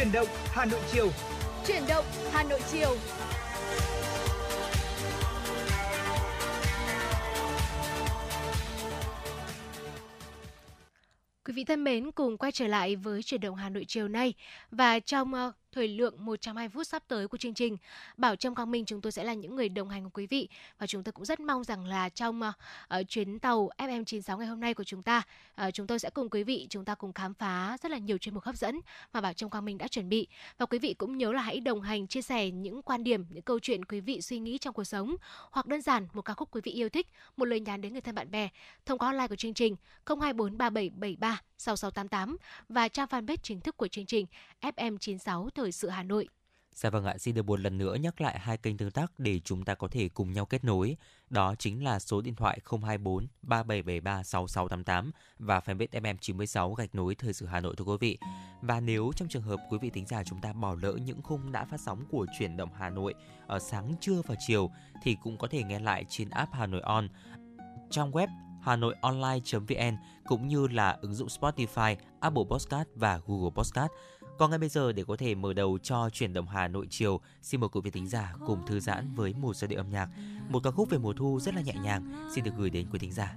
Chuyển động Hà Nội chiều. Chuyển động Hà Nội chiều. Quý vị thân mến, cùng quay trở lại với chuyển động Hà Nội chiều nay và trong uh, thời lượng 120 phút sắp tới của chương trình. Bảo Trâm Quang Minh chúng tôi sẽ là những người đồng hành cùng quý vị và chúng tôi cũng rất mong rằng là trong uh, chuyến tàu FM96 ngày hôm nay của chúng ta, uh, chúng tôi sẽ cùng quý vị chúng ta cùng khám phá rất là nhiều chuyên mục hấp dẫn mà Bảo Trâm Quang Minh đã chuẩn bị. Và quý vị cũng nhớ là hãy đồng hành chia sẻ những quan điểm, những câu chuyện quý vị suy nghĩ trong cuộc sống hoặc đơn giản một ca khúc quý vị yêu thích, một lời nhắn đến người thân bạn bè thông qua online của chương trình 0243773 6688 và trang fanpage chính thức của chương trình FM96 Thời sự Hà Nội. Dạ vâng ạ, xin được một lần nữa nhắc lại hai kênh tương tác để chúng ta có thể cùng nhau kết nối. Đó chính là số điện thoại 024 3773 6688 và fanpage MM96 gạch nối Thời sự Hà Nội thưa quý vị. Và nếu trong trường hợp quý vị tính giả chúng ta bỏ lỡ những khung đã phát sóng của chuyển động Hà Nội ở sáng, trưa và chiều thì cũng có thể nghe lại trên app Hà Nội On, trong web hanoionline.vn cũng như là ứng dụng Spotify, Apple Podcast và Google Podcast. Còn ngay bây giờ để có thể mở đầu cho chuyển động Hà Nội chiều, xin mời quý vị thính giả cùng thư giãn với một giai điệu âm nhạc, một ca khúc về mùa thu rất là nhẹ nhàng xin được gửi đến quý thính giả.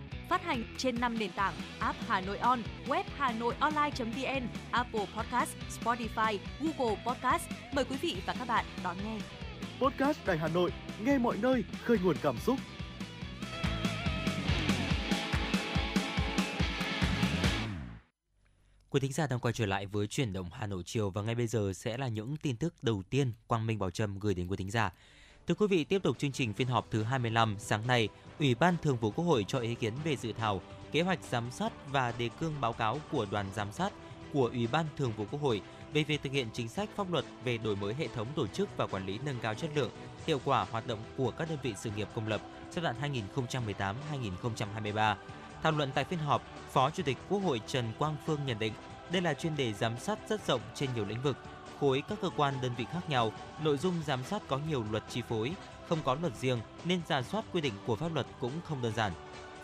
Phát hành trên 5 nền tảng app Hà Nội On, web Hà Nội Online.vn, Apple Podcast, Spotify, Google Podcast. Mời quý vị và các bạn đón nghe. Podcast Đài Hà Nội, nghe mọi nơi, khơi nguồn cảm xúc. Quý thính giả đang quay trở lại với chuyển động Hà Nội chiều và ngay bây giờ sẽ là những tin tức đầu tiên Quang Minh Bảo Trâm gửi đến quý thính giả. Thưa quý vị, tiếp tục chương trình phiên họp thứ 25 sáng nay, Ủy ban Thường vụ Quốc hội cho ý kiến về dự thảo kế hoạch giám sát và đề cương báo cáo của đoàn giám sát của Ủy ban Thường vụ Quốc hội về việc thực hiện chính sách pháp luật về đổi mới hệ thống tổ chức và quản lý nâng cao chất lượng, hiệu quả hoạt động của các đơn vị sự nghiệp công lập giai đoạn 2018-2023. Thảo luận tại phiên họp, Phó Chủ tịch Quốc hội Trần Quang Phương nhận định đây là chuyên đề giám sát rất rộng trên nhiều lĩnh vực, khối các cơ quan đơn vị khác nhau, nội dung giám sát có nhiều luật chi phối, không có luật riêng nên giả soát quy định của pháp luật cũng không đơn giản.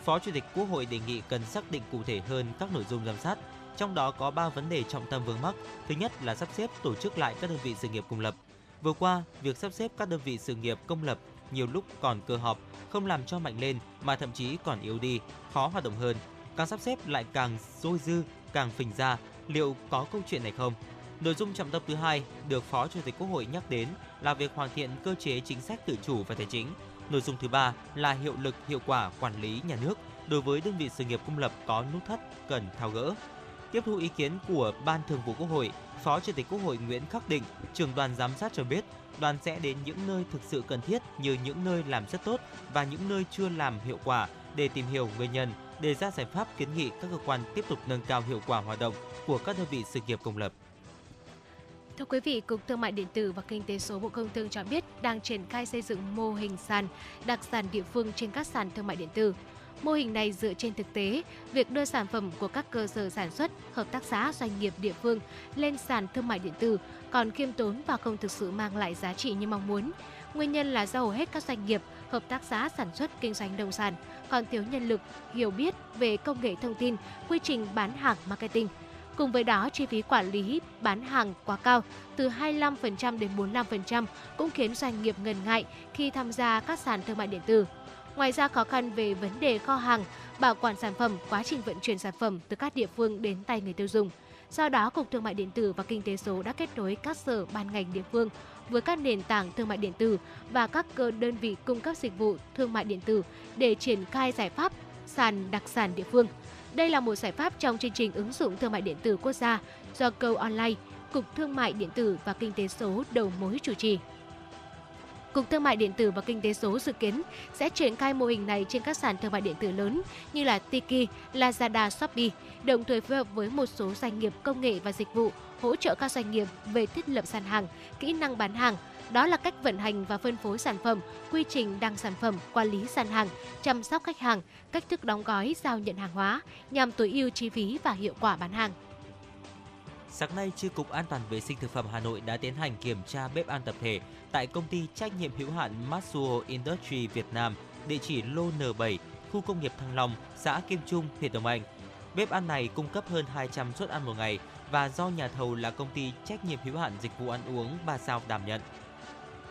Phó Chủ tịch Quốc hội đề nghị cần xác định cụ thể hơn các nội dung giám sát, trong đó có 3 vấn đề trọng tâm vướng mắc. Thứ nhất là sắp xếp tổ chức lại các đơn vị sự nghiệp công lập. Vừa qua, việc sắp xếp các đơn vị sự nghiệp công lập nhiều lúc còn cơ họp, không làm cho mạnh lên mà thậm chí còn yếu đi, khó hoạt động hơn. Càng sắp xếp lại càng dôi dư, càng phình ra, liệu có câu chuyện này không? Nội dung trọng tâm thứ hai được Phó Chủ tịch Quốc hội nhắc đến là việc hoàn thiện cơ chế chính sách tự chủ và tài chính. Nội dung thứ ba là hiệu lực hiệu quả quản lý nhà nước đối với đơn vị sự nghiệp công lập có nút thắt cần tháo gỡ. Tiếp thu ý kiến của Ban Thường vụ Quốc hội, Phó Chủ tịch Quốc hội Nguyễn Khắc Định, trưởng đoàn giám sát cho biết, đoàn sẽ đến những nơi thực sự cần thiết như những nơi làm rất tốt và những nơi chưa làm hiệu quả để tìm hiểu nguyên nhân, đề ra giải pháp kiến nghị các cơ quan tiếp tục nâng cao hiệu quả hoạt động của các đơn vị sự nghiệp công lập. Thưa quý vị, Cục Thương mại điện tử và Kinh tế số Bộ Công Thương cho biết đang triển khai xây dựng mô hình sàn đặc sản địa phương trên các sàn thương mại điện tử. Mô hình này dựa trên thực tế, việc đưa sản phẩm của các cơ sở sản xuất, hợp tác xã, doanh nghiệp địa phương lên sàn thương mại điện tử còn khiêm tốn và không thực sự mang lại giá trị như mong muốn. Nguyên nhân là do hầu hết các doanh nghiệp, hợp tác xã sản xuất kinh doanh nông sản còn thiếu nhân lực, hiểu biết về công nghệ thông tin, quy trình bán hàng marketing. Cùng với đó, chi phí quản lý bán hàng quá cao, từ 25% đến 45% cũng khiến doanh nghiệp ngần ngại khi tham gia các sàn thương mại điện tử. Ngoài ra khó khăn về vấn đề kho hàng, bảo quản sản phẩm, quá trình vận chuyển sản phẩm từ các địa phương đến tay người tiêu dùng. Do đó, Cục Thương mại điện tử và Kinh tế số đã kết nối các sở ban ngành địa phương với các nền tảng thương mại điện tử và các cơ đơn vị cung cấp dịch vụ thương mại điện tử để triển khai giải pháp sàn đặc sản địa phương. Đây là một giải pháp trong chương trình ứng dụng thương mại điện tử quốc gia do Go Online, Cục Thương mại điện tử và Kinh tế số đầu mối chủ trì. Cục Thương mại điện tử và Kinh tế số dự kiến sẽ triển khai mô hình này trên các sàn thương mại điện tử lớn như là Tiki, Lazada, Shopee, đồng thời phối hợp với một số doanh nghiệp công nghệ và dịch vụ hỗ trợ các doanh nghiệp về thiết lập sàn hàng, kỹ năng bán hàng, đó là cách vận hành và phân phối sản phẩm, quy trình đăng sản phẩm, quản lý gian hàng, chăm sóc khách hàng, cách thức đóng gói, giao nhận hàng hóa nhằm tối ưu chi phí và hiệu quả bán hàng. Sáng nay, Chi cục An toàn vệ sinh thực phẩm Hà Nội đã tiến hành kiểm tra bếp ăn tập thể tại công ty trách nhiệm hữu hạn Matsuo Industry Việt Nam, địa chỉ lô N7, khu công nghiệp Thăng Long, xã Kim Trung, huyện Đồng Anh. Bếp ăn này cung cấp hơn 200 suất ăn một ngày và do nhà thầu là công ty trách nhiệm hữu hạn dịch vụ ăn uống Ba Sao đảm nhận.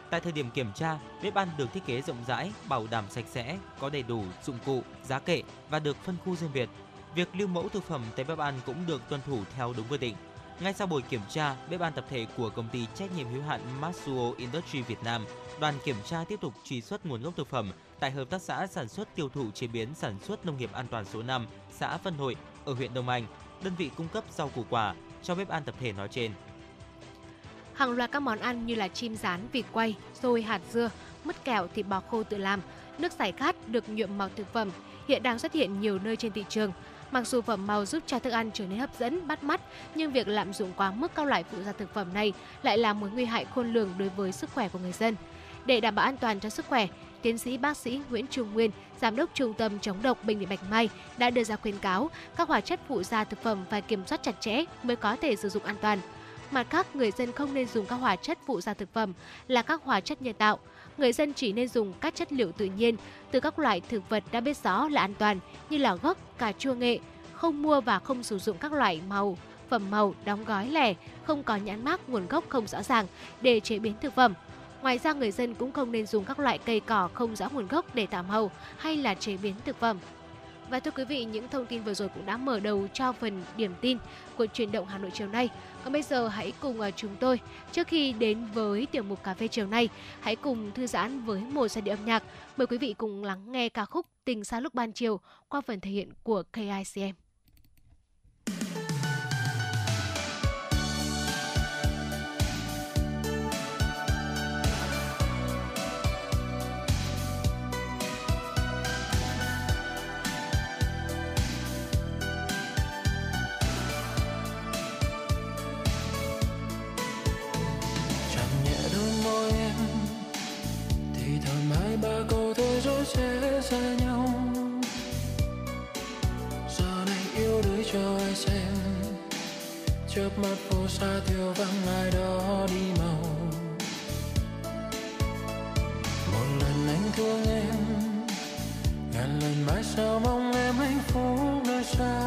Tại thời điểm kiểm tra, bếp ăn được thiết kế rộng rãi, bảo đảm sạch sẽ, có đầy đủ dụng cụ, giá kệ và được phân khu riêng biệt. Việc lưu mẫu thực phẩm tại bếp ăn cũng được tuân thủ theo đúng quy định. Ngay sau buổi kiểm tra, bếp ăn tập thể của công ty trách nhiệm hữu hạn Matsuo Industry Việt Nam, đoàn kiểm tra tiếp tục truy xuất nguồn gốc thực phẩm tại hợp tác xã sản xuất tiêu thụ chế biến sản xuất nông nghiệp an toàn số 5, xã Vân Hội ở huyện Đông Anh, đơn vị cung cấp rau củ quả cho bếp ăn tập thể nói trên. Hàng loạt các món ăn như là chim rán, vịt quay, xôi, hạt dưa, mứt kẹo, thịt bò khô tự làm, nước giải khát được nhuộm màu thực phẩm hiện đang xuất hiện nhiều nơi trên thị trường. Mặc dù phẩm màu giúp cho thức ăn trở nên hấp dẫn, bắt mắt, nhưng việc lạm dụng quá mức các loại phụ gia thực phẩm này lại là mối nguy hại khôn lường đối với sức khỏe của người dân. Để đảm bảo an toàn cho sức khỏe, tiến sĩ bác sĩ Nguyễn Trung Nguyên, giám đốc trung tâm chống độc bệnh viện Bạch Mai đã đưa ra khuyến cáo các hóa chất phụ gia thực phẩm phải kiểm soát chặt chẽ mới có thể sử dụng an toàn. Mặt khác, người dân không nên dùng các hóa chất phụ gia thực phẩm là các hóa chất nhân tạo. Người dân chỉ nên dùng các chất liệu tự nhiên từ các loại thực vật đã biết rõ là an toàn như là gốc, cà chua nghệ, không mua và không sử dụng các loại màu, phẩm màu đóng gói lẻ không có nhãn mác nguồn gốc không rõ ràng để chế biến thực phẩm. Ngoài ra người dân cũng không nên dùng các loại cây cỏ không rõ nguồn gốc để tạo màu hay là chế biến thực phẩm. Và thưa quý vị, những thông tin vừa rồi cũng đã mở đầu cho phần điểm tin của chuyển động Hà Nội chiều nay. Còn bây giờ hãy cùng à, chúng tôi, trước khi đến với tiểu mục cà phê chiều nay, hãy cùng thư giãn với một giai điệu âm nhạc. Mời quý vị cùng lắng nghe ca khúc Tình xa lúc ban chiều qua phần thể hiện của KICM. Chớp mắt xa thiếu vắng, ai đó đi màu một lần anh thương em, ngàn lần mãi sao mong em hạnh phúc nơi xa.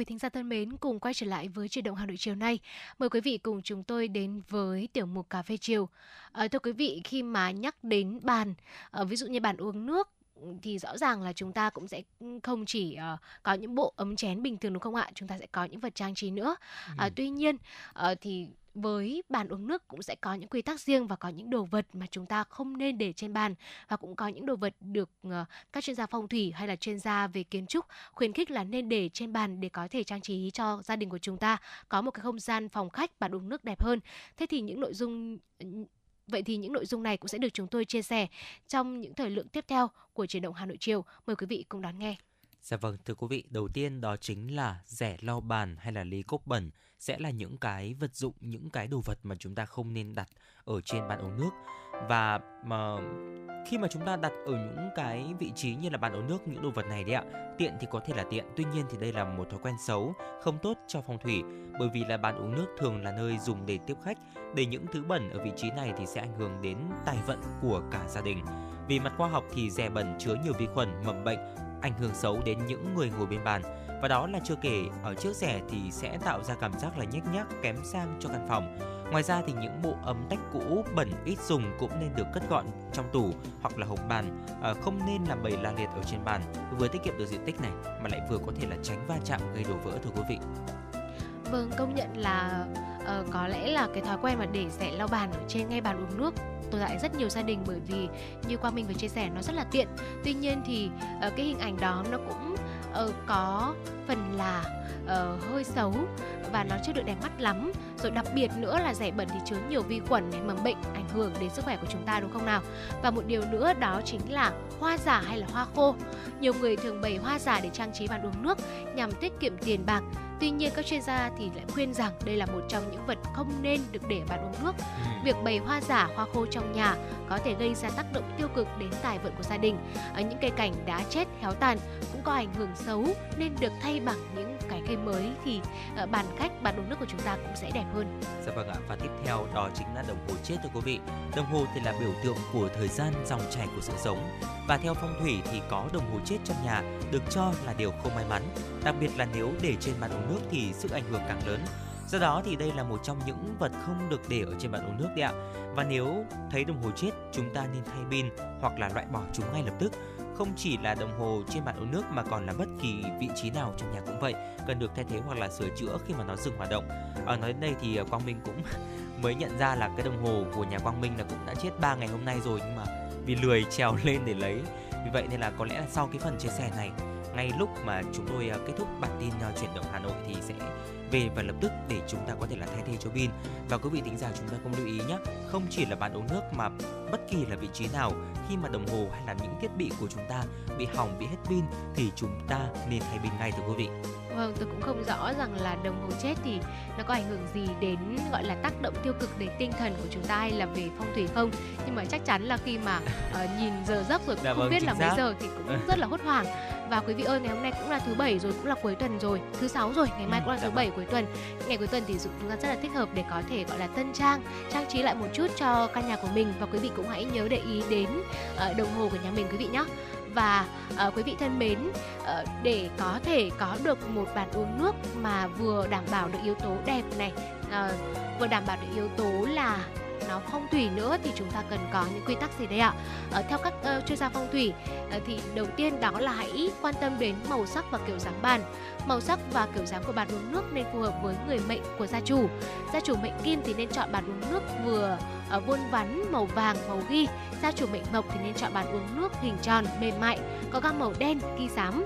Quý thính giả thân mến, cùng quay trở lại với chuyển động Hà Nội chiều nay. Mời quý vị cùng chúng tôi đến với tiểu mục cà phê chiều. À, thưa quý vị, khi mà nhắc đến bàn, à, ví dụ như bàn uống nước thì rõ ràng là chúng ta cũng sẽ không chỉ uh, có những bộ ấm chén bình thường đúng không ạ chúng ta sẽ có những vật trang trí nữa ừ. uh, tuy nhiên uh, thì với bàn uống nước cũng sẽ có những quy tắc riêng và có những đồ vật mà chúng ta không nên để trên bàn và cũng có những đồ vật được ờ, các chuyên gia phong thủy hay là chuyên gia về kiến trúc khuyến khích là nên để trên bàn để có thể trang trí cho gia đình của chúng ta có một cái không gian phòng khách bàn uống nước đẹp hơn. Thế thì những nội dung Vậy thì những nội dung này cũng sẽ được chúng tôi chia sẻ trong những thời lượng tiếp theo của truyền động Hà Nội chiều. Mời quý vị cùng đón nghe. Dạ vâng, thưa quý vị, đầu tiên đó chính là rẻ lau bàn hay là lý cốc bẩn sẽ là những cái vật dụng, những cái đồ vật mà chúng ta không nên đặt ở trên bàn uống nước. Và mà khi mà chúng ta đặt ở những cái vị trí như là bàn uống nước những đồ vật này đấy ạ tiện thì có thể là tiện tuy nhiên thì đây là một thói quen xấu không tốt cho phong thủy. Bởi vì là bàn uống nước thường là nơi dùng để tiếp khách để những thứ bẩn ở vị trí này thì sẽ ảnh hưởng đến tài vận của cả gia đình. Vì mặt khoa học thì rẻ bẩn chứa nhiều vi khuẩn mầm bệnh ảnh hưởng xấu đến những người ngồi bên bàn và đó là chưa kể ở trước rẻ thì sẽ tạo ra cảm giác là nhếch nhác kém sang cho căn phòng Ngoài ra thì những bộ ấm tách cũ bẩn ít dùng cũng nên được cất gọn trong tủ hoặc là hộp bàn, à, không nên làm bầy la liệt ở trên bàn, vừa tiết kiệm được diện tích này mà lại vừa có thể là tránh va chạm gây đổ vỡ thưa quý vị. Vâng, công nhận là uh, có lẽ là cái thói quen mà để rẻ lau bàn ở trên ngay bàn uống nước tồn tại rất nhiều gia đình bởi vì như qua mình vừa chia sẻ nó rất là tiện. Tuy nhiên thì uh, cái hình ảnh đó nó cũng uh, có phần là uh, hơi xấu và nó chưa được đẹp mắt lắm rồi đặc biệt nữa là rẻ bẩn thì chứa nhiều vi khuẩn này mầm bệnh ảnh hưởng đến sức khỏe của chúng ta đúng không nào và một điều nữa đó chính là hoa giả hay là hoa khô nhiều người thường bày hoa giả để trang trí bàn uống nước nhằm tiết kiệm tiền bạc Tuy nhiên các chuyên gia thì lại khuyên rằng đây là một trong những vật không nên được để bàn uống nước. Ừ. Việc bày hoa giả, hoa khô trong nhà có thể gây ra tác động tiêu cực đến tài vận của gia đình. Ở những cây cảnh đã chết héo tàn cũng có ảnh hưởng xấu nên được thay bằng những cái cây mới thì ờ, bàn khách, bàn uống nước của chúng ta cũng sẽ đẹp hơn. Dạ vâng ạ, và tiếp theo đó chính là đồng hồ chết thưa quý vị. Đồng hồ thì là biểu tượng của thời gian dòng chảy của sự sống và theo phong thủy thì có đồng hồ chết trong nhà được cho là điều không may mắn, đặc biệt là nếu để trên bàn uống nước thì sức ảnh hưởng càng lớn. Do đó thì đây là một trong những vật không được để ở trên bàn uống nước đấy ạ. Và nếu thấy đồng hồ chết, chúng ta nên thay pin hoặc là loại bỏ chúng ngay lập tức. Không chỉ là đồng hồ trên bàn uống nước mà còn là bất kỳ vị trí nào trong nhà cũng vậy, cần được thay thế hoặc là sửa chữa khi mà nó dừng hoạt động. Ở nói đến đây thì à, Quang Minh cũng mới nhận ra là cái đồng hồ của nhà Quang Minh là cũng đã chết 3 ngày hôm nay rồi nhưng mà vì lười trèo lên để lấy. Vì vậy nên là có lẽ là sau cái phần chia sẻ này ngay lúc mà chúng tôi à, kết thúc bản tin à, chuyển động Hà Nội thì sẽ về và lập tức để chúng ta có thể là thay thế cho pin và quý vị tính giả chúng ta cũng lưu ý nhé không chỉ là bạn uống nước mà bất kỳ là vị trí nào khi mà đồng hồ hay là những thiết bị của chúng ta bị hỏng bị hết pin thì chúng ta nên thay pin ngay thưa quý vị Vâng, tôi cũng không rõ rằng là đồng hồ chết thì nó có ảnh hưởng gì đến gọi là tác động tiêu cực đến tinh thần của chúng ta hay là về phong thủy không. Nhưng mà chắc chắn là khi mà uh, nhìn giờ giấc rồi cũng dạ, không vâng, biết là mấy giờ thì cũng rất là hốt hoảng. Và quý vị ơi, ngày hôm nay cũng là thứ bảy rồi, cũng là cuối tuần rồi, thứ sáu rồi, ngày mai ừ, cũng là dạ thứ bảy vâng. cuối tuần. Ngày cuối tuần thì chúng ta rất là thích hợp để có thể gọi là tân trang, trang trí lại một chút cho căn nhà của mình và quý vị cũng hãy nhớ để ý đến uh, đồng hồ của nhà mình quý vị nhé và uh, quý vị thân mến uh, để có thể có được một bàn uống nước mà vừa đảm bảo được yếu tố đẹp này uh, vừa đảm bảo được yếu tố là nó phong thủy nữa thì chúng ta cần có những quy tắc gì đây ạ? à, theo các uh, chuyên gia phong thủy uh, thì đầu tiên đó là hãy quan tâm đến màu sắc và kiểu dáng bàn. Màu sắc và kiểu dáng của bàn uống nước nên phù hợp với người mệnh của gia chủ. Gia chủ mệnh kim thì nên chọn bàn uống nước vừa uh, vuông vắn, màu vàng, màu ghi. Gia chủ mệnh mộc thì nên chọn bàn uống nước hình tròn, mềm mại, có gam màu đen, ghi xám.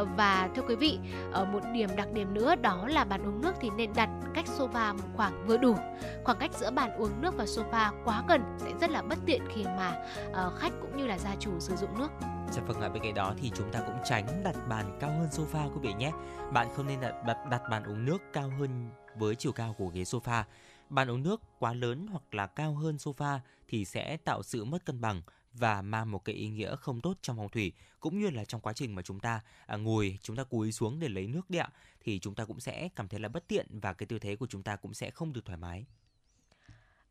Uh, và thưa quý vị, uh, một điểm đặc điểm nữa đó là bàn uống nước thì nên đặt cách sofa một khoảng vừa đủ. Khoảng cách giữa bàn uống nước và sofa quá gần sẽ rất là bất tiện khi mà uh, khách cũng như là gia chủ sử dụng nước. Dạ vâng ạ, bên cạnh đó thì chúng ta cũng tránh đặt bàn cao hơn sofa quý vị nhé. Bạn không nên đặt, đặt đặt bàn uống nước cao hơn với chiều cao của ghế sofa. Bàn uống nước quá lớn hoặc là cao hơn sofa thì sẽ tạo sự mất cân bằng và mang một cái ý nghĩa không tốt trong phong thủy cũng như là trong quá trình mà chúng ta à, ngồi chúng ta cúi xuống để lấy nước đi ạ thì chúng ta cũng sẽ cảm thấy là bất tiện và cái tư thế của chúng ta cũng sẽ không được thoải mái.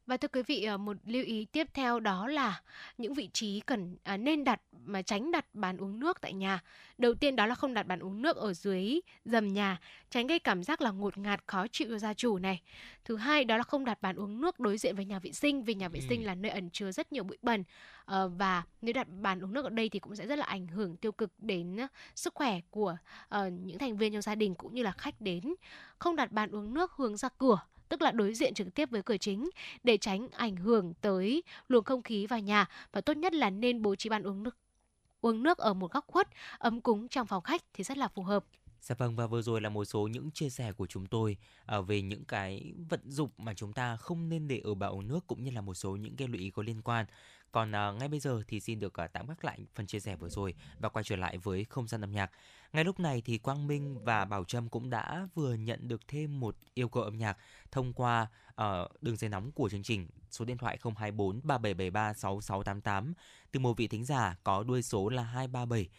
Và thưa quý vị, ờ, một lưu ý tiếp theo đó là những vị trí cần à, nên đặt mà tránh đặt bàn uống nước tại nhà. Đầu tiên đó là không đặt bàn uống nước ở dưới dầm nhà, tránh gây cảm giác là ngột ngạt khó chịu cho gia chủ này. Thứ hai đó là không đặt bàn uống nước đối diện với nhà vệ sinh vì nhà vệ sinh ừ. là nơi ẩn chứa rất nhiều bụi bẩn uh, và nếu đặt bàn uống nước ở đây thì cũng sẽ rất là ảnh hưởng tiêu cực đến sức khỏe của uh, những thành viên trong gia đình cũng như là khách đến. Không đặt bàn uống nước hướng ra cửa tức là đối diện trực tiếp với cửa chính, để tránh ảnh hưởng tới luồng không khí vào nhà và tốt nhất là nên bố trí bàn uống nước uống nước ở một góc khuất, ấm cúng trong phòng khách thì rất là phù hợp. Dạ vâng và vừa rồi là một số những chia sẻ của chúng tôi à, về những cái vận dụng mà chúng ta không nên để ở bào uống nước, cũng như là một số những cái lưu ý có liên quan. Còn uh, ngay bây giờ thì xin được uh, tạm gác lại phần chia sẻ vừa rồi và quay trở lại với không gian âm nhạc. Ngay lúc này thì Quang Minh và Bảo Trâm cũng đã vừa nhận được thêm một yêu cầu âm nhạc thông qua uh, đường dây nóng của chương trình số điện thoại 024 3773 6688 từ một vị thính giả có đuôi số là 237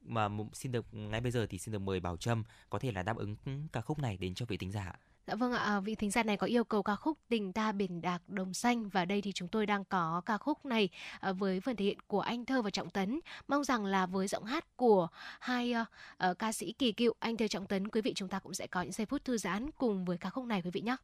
mà xin được ngay bây giờ thì xin được mời Bảo Trâm có thể là đáp ứng ca khúc này đến cho vị thính giả. Dạ vâng ạ, à, vị thính giả này có yêu cầu ca khúc Tình ta biển đạc đồng xanh và đây thì chúng tôi đang có ca khúc này à, với phần thể hiện của anh Thơ và Trọng Tấn. Mong rằng là với giọng hát của hai uh, ca sĩ kỳ cựu anh Thơ Trọng Tấn quý vị chúng ta cũng sẽ có những giây phút thư giãn cùng với ca khúc này quý vị nhé.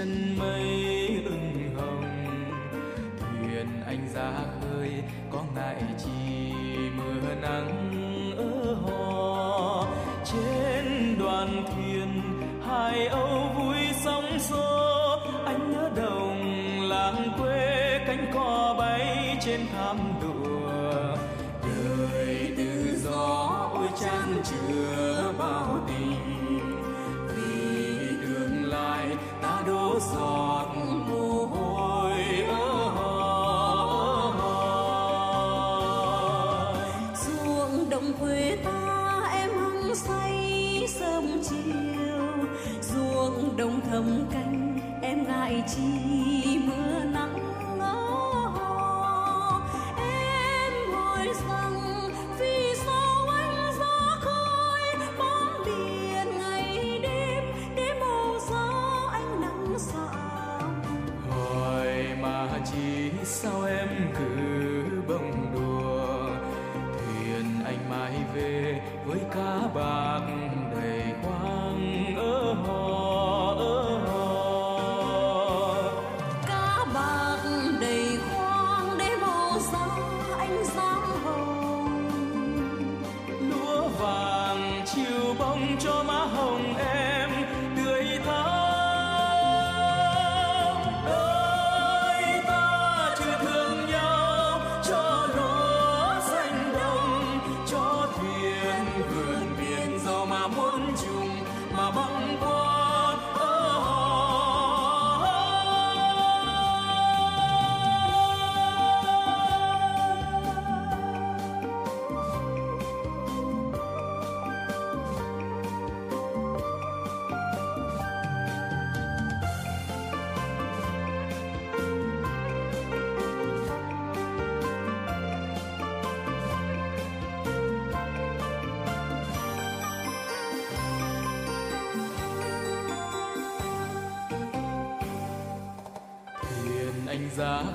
Chân mây ửng hồng. Thuyền anh ra khơi, có ngại chi mưa nắng ở hò. Trên đoàn thuyền, hai âu vui sóng xô. Anh nhớ đồng làng quê cánh cò bay trên thảm đùa đời tự do ôi chan chứa. Anh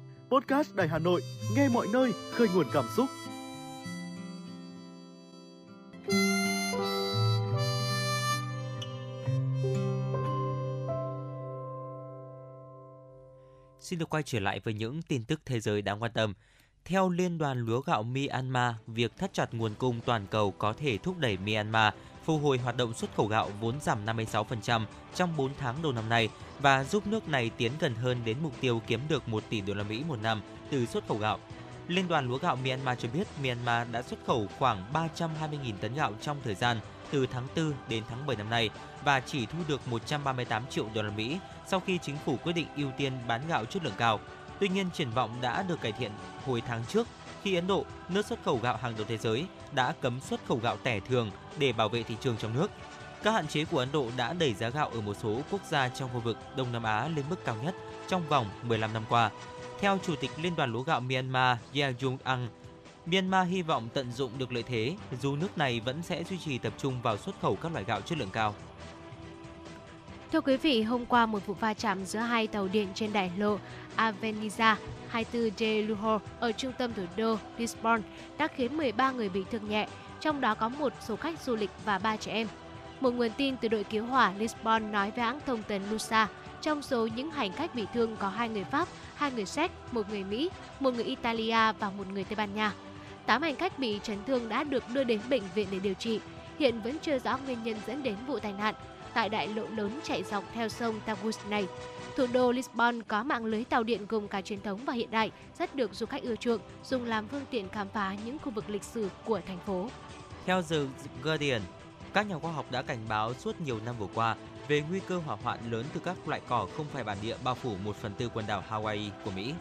Podcast Đài Hà Nội, nghe mọi nơi, khơi nguồn cảm xúc. Xin được quay trở lại với những tin tức thế giới đáng quan tâm. Theo Liên đoàn Lúa gạo Myanmar, việc thắt chặt nguồn cung toàn cầu có thể thúc đẩy Myanmar phục hồi hoạt động xuất khẩu gạo vốn giảm 56% trong 4 tháng đầu năm nay và giúp nước này tiến gần hơn đến mục tiêu kiếm được 1 tỷ đô la Mỹ một năm từ xuất khẩu gạo. Liên đoàn Lúa gạo Myanmar cho biết Myanmar đã xuất khẩu khoảng 320.000 tấn gạo trong thời gian từ tháng 4 đến tháng 7 năm nay và chỉ thu được 138 triệu đô la Mỹ sau khi chính phủ quyết định ưu tiên bán gạo chất lượng cao. Tuy nhiên, triển vọng đã được cải thiện hồi tháng trước khi Ấn Độ, nước xuất khẩu gạo hàng đầu thế giới, đã cấm xuất khẩu gạo tẻ thường để bảo vệ thị trường trong nước. Các hạn chế của Ấn Độ đã đẩy giá gạo ở một số quốc gia trong khu vực Đông Nam Á lên mức cao nhất trong vòng 15 năm qua. Theo Chủ tịch Liên đoàn Lúa gạo Myanmar Yang Jung Ang, Myanmar hy vọng tận dụng được lợi thế dù nước này vẫn sẽ duy trì tập trung vào xuất khẩu các loại gạo chất lượng cao. Thưa quý vị, hôm qua một vụ va chạm giữa hai tàu điện trên đại lộ Aveniza 24 de Lujo ở trung tâm thủ đô Lisbon đã khiến 13 người bị thương nhẹ, trong đó có một số khách du lịch và ba trẻ em. Một nguồn tin từ đội cứu hỏa Lisbon nói với hãng thông tấn Lusa, trong số những hành khách bị thương có hai người Pháp, hai người Séc, một người Mỹ, một người Italia và một người Tây Ban Nha. Tám hành khách bị chấn thương đã được đưa đến bệnh viện để điều trị. Hiện vẫn chưa rõ nguyên nhân dẫn đến vụ tai nạn tại đại lộ lớn chạy dọc theo sông Tagus này. Thủ đô Lisbon có mạng lưới tàu điện gồm cả truyền thống và hiện đại, rất được du khách ưa chuộng, dùng làm phương tiện khám phá những khu vực lịch sử của thành phố. Theo The Guardian, các nhà khoa học đã cảnh báo suốt nhiều năm vừa qua về nguy cơ hỏa hoạn lớn từ các loại cỏ không phải bản địa bao phủ một phần tư quần đảo Hawaii của Mỹ.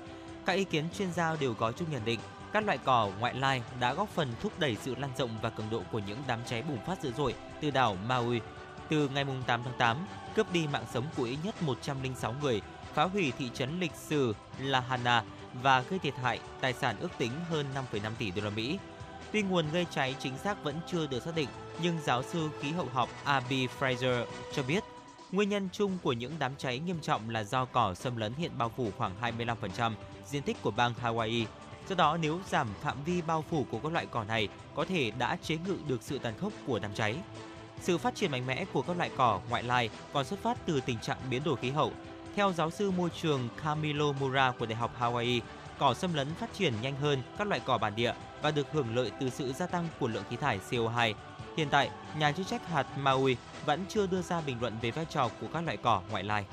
Các ý kiến chuyên gia đều có chung nhận định Các loại cỏ ngoại lai đã góp phần thúc đẩy sự lan rộng và cường độ của những đám cháy bùng phát dữ dội từ đảo Maui. Từ ngày 8 tháng 8, cướp đi mạng sống của ít nhất 106 người, phá hủy thị trấn lịch sử Lahana và gây thiệt hại tài sản ước tính hơn 5,5 tỷ đô la Mỹ. Tuy nguồn gây cháy chính xác vẫn chưa được xác định, nhưng giáo sư khí hậu học Abby Fraser cho biết nguyên nhân chung của những đám cháy nghiêm trọng là do cỏ xâm lấn hiện bao phủ khoảng 25% diện tích của bang Hawaii. Do đó, nếu giảm phạm vi bao phủ của các loại cỏ này, có thể đã chế ngự được sự tàn khốc của đám cháy. Sự phát triển mạnh mẽ của các loại cỏ ngoại lai còn xuất phát từ tình trạng biến đổi khí hậu. Theo giáo sư môi trường Camilo Mura của Đại học Hawaii, cỏ xâm lấn phát triển nhanh hơn các loại cỏ bản địa và được hưởng lợi từ sự gia tăng của lượng khí thải CO2. Hiện tại, nhà chức trách hạt Maui vẫn chưa đưa ra bình luận về vai trò của các loại cỏ ngoại lai.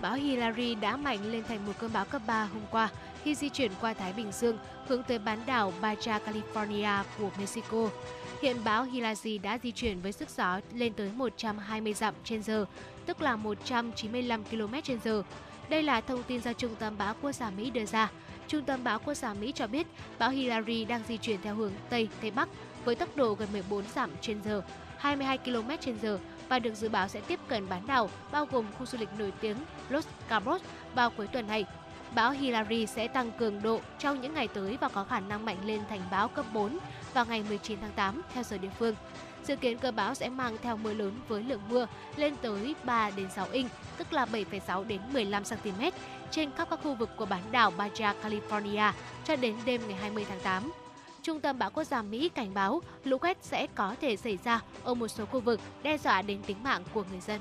Bão Hillary đã mạnh lên thành một cơn bão cấp 3 hôm qua khi di chuyển qua Thái Bình Dương hướng tới bán đảo Baja California của Mexico. Hiện bão Hilazi đã di chuyển với sức gió lên tới 120 dặm trên giờ, tức là 195 km trên giờ. Đây là thông tin do Trung tâm Bão Quốc gia Mỹ đưa ra. Trung tâm Bão Quốc gia Mỹ cho biết bão Hillary đang di chuyển theo hướng Tây Tây Bắc với tốc độ gần 14 dặm trên giờ, 22 km trên giờ và được dự báo sẽ tiếp cận bán đảo, bao gồm khu du lịch nổi tiếng Los Cabos vào cuối tuần này. Bão Hillary sẽ tăng cường độ trong những ngày tới và có khả năng mạnh lên thành bão cấp 4 vào ngày 19 tháng 8 theo giờ địa phương. Dự kiến cơn bão sẽ mang theo mưa lớn với lượng mưa lên tới 3 đến 6 inch, tức là 7,6 đến 15 cm trên khắp các khu vực của bán đảo Baja California cho đến đêm ngày 20 tháng 8. Trung tâm Bão Quốc gia Mỹ cảnh báo lũ quét sẽ có thể xảy ra ở một số khu vực đe dọa đến tính mạng của người dân.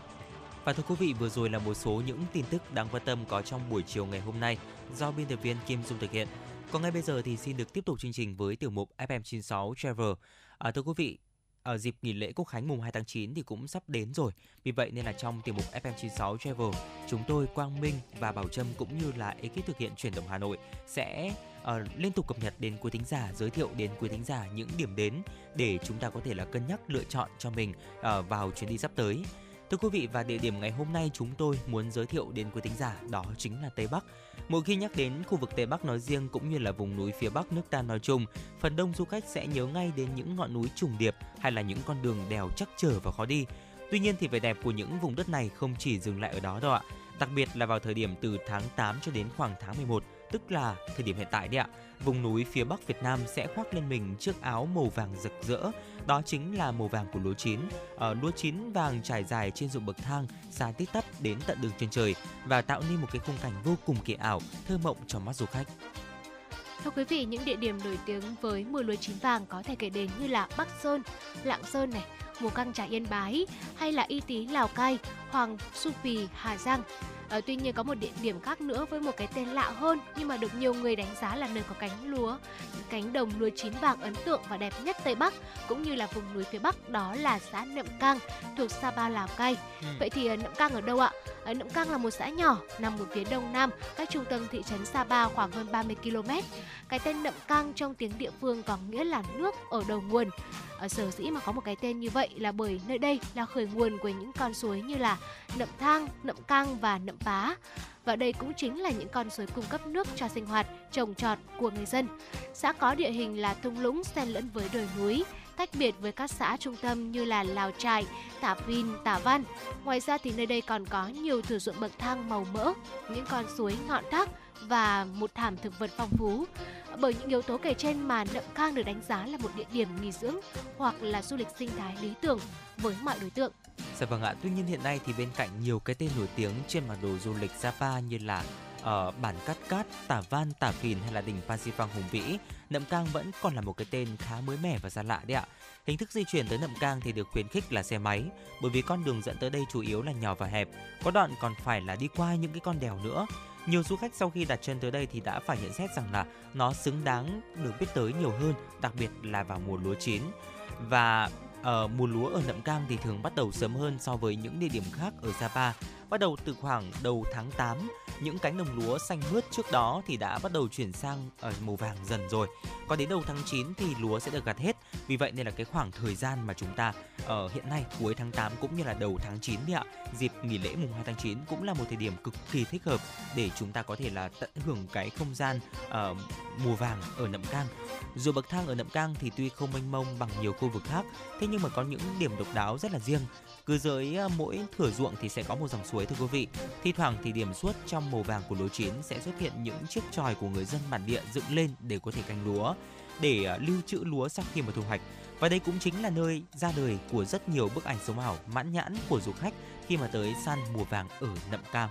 Và thưa quý vị, vừa rồi là một số những tin tức đáng quan tâm có trong buổi chiều ngày hôm nay do biên tập viên Kim Dung thực hiện. Còn ngay bây giờ thì xin được tiếp tục chương trình với tiểu mục FM96 Travel. À, thưa quý vị, ở dịp nghỉ lễ Quốc khánh mùng 2 tháng 9 thì cũng sắp đến rồi. Vì vậy nên là trong tiểu mục FM96 Travel, chúng tôi Quang Minh và Bảo Trâm cũng như là ekip thực hiện chuyển động Hà Nội sẽ uh, liên tục cập nhật đến quý thính giả, giới thiệu đến quý thính giả những điểm đến để chúng ta có thể là cân nhắc lựa chọn cho mình uh, vào chuyến đi sắp tới. Thưa quý vị và địa điểm ngày hôm nay chúng tôi muốn giới thiệu đến quý thính giả đó chính là Tây Bắc. Mỗi khi nhắc đến khu vực Tây Bắc nói riêng cũng như là vùng núi phía Bắc nước ta nói chung, phần đông du khách sẽ nhớ ngay đến những ngọn núi trùng điệp hay là những con đường đèo chắc trở và khó đi. Tuy nhiên thì vẻ đẹp của những vùng đất này không chỉ dừng lại ở đó đâu ạ. Đặc biệt là vào thời điểm từ tháng 8 cho đến khoảng tháng 11, tức là thời điểm hiện tại đấy ạ. Vùng núi phía Bắc Việt Nam sẽ khoác lên mình chiếc áo màu vàng rực rỡ, đó chính là màu vàng của lúa chín. Ở lúa chín vàng trải dài trên ruộng bậc thang, xa tít tắp đến tận đường chân trời và tạo nên một cái khung cảnh vô cùng kỳ ảo, thơ mộng cho mắt du khách. Thưa quý vị, những địa điểm nổi tiếng với mùa lúa chín vàng có thể kể đến như là Bắc Sơn, Lạng Sơn này, Mù Căng Trải Yên Bái hay là Y Tý Lào Cai, Hoàng Su Phi Hà Giang. À, tuy nhiên có một địa điểm khác nữa với một cái tên lạ hơn nhưng mà được nhiều người đánh giá là nơi có cánh lúa, cánh đồng lúa chín vàng ấn tượng và đẹp nhất Tây Bắc cũng như là vùng núi phía Bắc đó là xã Nậm Cang thuộc Sapa Lào Cai. Ừ. Vậy thì Nậm Cang ở đâu ạ? Ở Nậm Cang là một xã nhỏ nằm ở phía đông nam, cách trung tâm thị trấn Sapa khoảng hơn 30 km. Cái tên Nậm Cang trong tiếng địa phương có nghĩa là nước ở đầu nguồn. Ở sở dĩ mà có một cái tên như vậy là bởi nơi đây là khởi nguồn của những con suối như là Nậm Thang, Nậm Cang và Nậm Pá và đây cũng chính là những con suối cung cấp nước cho sinh hoạt, trồng trọt của người dân. Xã có địa hình là thung lũng xen lẫn với đồi núi, tách biệt với các xã trung tâm như là Lào Trải, Tả Vin, Tả Văn. Ngoài ra thì nơi đây còn có nhiều thửa ruộng bậc thang màu mỡ, những con suối ngọn thác và một thảm thực vật phong phú. Bởi những yếu tố kể trên mà Nậm Cang được đánh giá là một địa điểm nghỉ dưỡng hoặc là du lịch sinh thái lý tưởng với mọi đối tượng. Dạ vâng ạ, tuy nhiên hiện nay thì bên cạnh nhiều cái tên nổi tiếng trên bản đồ du lịch Sapa như là ở uh, bản Cát Cát, Tả Van, Tả Phìn hay là đỉnh Phan Xi Hùng Vĩ, Nậm Cang vẫn còn là một cái tên khá mới mẻ và xa lạ đấy ạ. Hình thức di chuyển tới Nậm Cang thì được khuyến khích là xe máy, bởi vì con đường dẫn tới đây chủ yếu là nhỏ và hẹp, có đoạn còn phải là đi qua những cái con đèo nữa. Nhiều du khách sau khi đặt chân tới đây thì đã phải nhận xét rằng là nó xứng đáng được biết tới nhiều hơn, đặc biệt là vào mùa lúa chín. Và uh, mùa lúa ở Nậm Cang thì thường bắt đầu sớm hơn so với những địa điểm khác ở Sapa Bắt đầu từ khoảng đầu tháng 8, những cánh đồng lúa xanh mướt trước đó thì đã bắt đầu chuyển sang ở màu vàng dần rồi. Còn đến đầu tháng 9 thì lúa sẽ được gặt hết. Vì vậy nên là cái khoảng thời gian mà chúng ta ở hiện nay cuối tháng 8 cũng như là đầu tháng 9 đi ạ, dịp nghỉ lễ mùng 2 tháng 9 cũng là một thời điểm cực kỳ thích hợp để chúng ta có thể là tận hưởng cái không gian uh, mùa vàng ở Nậm Cang. Dù bậc thang ở Nậm Cang thì tuy không mênh mông bằng nhiều khu vực khác, thế nhưng mà có những điểm độc đáo rất là riêng cứ dưới à, mỗi thửa ruộng thì sẽ có một dòng suối thưa quý vị. Thi thoảng thì điểm suốt trong màu vàng của lúa chín sẽ xuất hiện những chiếc tròi của người dân bản địa dựng lên để có thể canh lúa, để à, lưu trữ lúa sau khi mà thu hoạch. Và đây cũng chính là nơi ra đời của rất nhiều bức ảnh sống ảo mãn nhãn của du khách khi mà tới săn mùa vàng ở Nậm Cam.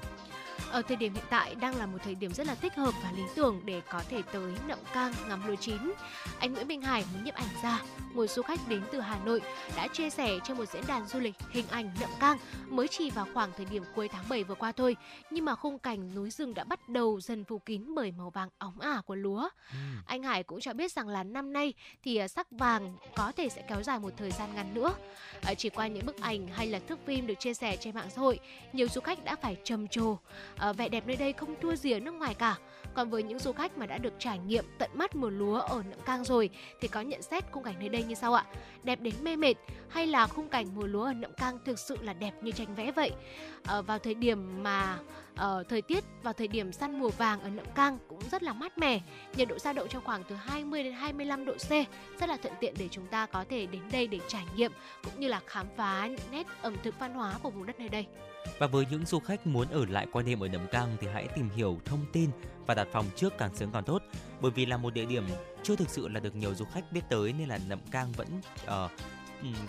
Ở thời điểm hiện tại đang là một thời điểm rất là thích hợp và lý tưởng để có thể tới Nậm Cang ngắm lúa chín. Anh Nguyễn Minh Hải, một nhiếp ảnh gia, một du khách đến từ Hà Nội đã chia sẻ trên một diễn đàn du lịch hình ảnh Nậm Cang mới chỉ vào khoảng thời điểm cuối tháng 7 vừa qua thôi, nhưng mà khung cảnh núi rừng đã bắt đầu dần phủ kín bởi màu vàng óng ả của lúa. Ừ. Anh Hải cũng cho biết rằng là năm nay thì à, sắc vàng có thể sẽ kéo dài một thời gian ngắn nữa. À, chỉ qua những bức ảnh hay là thước phim được chia sẻ trên mạng xã hội, nhiều du khách đã phải trầm trồ à, vẻ đẹp nơi đây không thua gì ở nước ngoài cả. Còn với những du khách mà đã được trải nghiệm tận mắt mùa lúa ở Nậm Cang rồi thì có nhận xét khung cảnh nơi đây như sau ạ. Đẹp đến mê mệt hay là khung cảnh mùa lúa ở Nậm Cang thực sự là đẹp như tranh vẽ vậy. À, vào thời điểm mà uh, thời tiết vào thời điểm săn mùa vàng ở Nậm Cang cũng rất là mát mẻ, nhiệt độ dao động trong khoảng từ 20 đến 25 độ C, rất là thuận tiện để chúng ta có thể đến đây để trải nghiệm cũng như là khám phá những nét ẩm thực văn hóa của vùng đất nơi đây. Và với những du khách muốn ở lại qua đêm ở Nậm Cang thì hãy tìm hiểu thông tin và đặt phòng trước càng sớm càng tốt. Bởi vì là một địa điểm chưa thực sự là được nhiều du khách biết tới nên là Nậm Cang vẫn uh,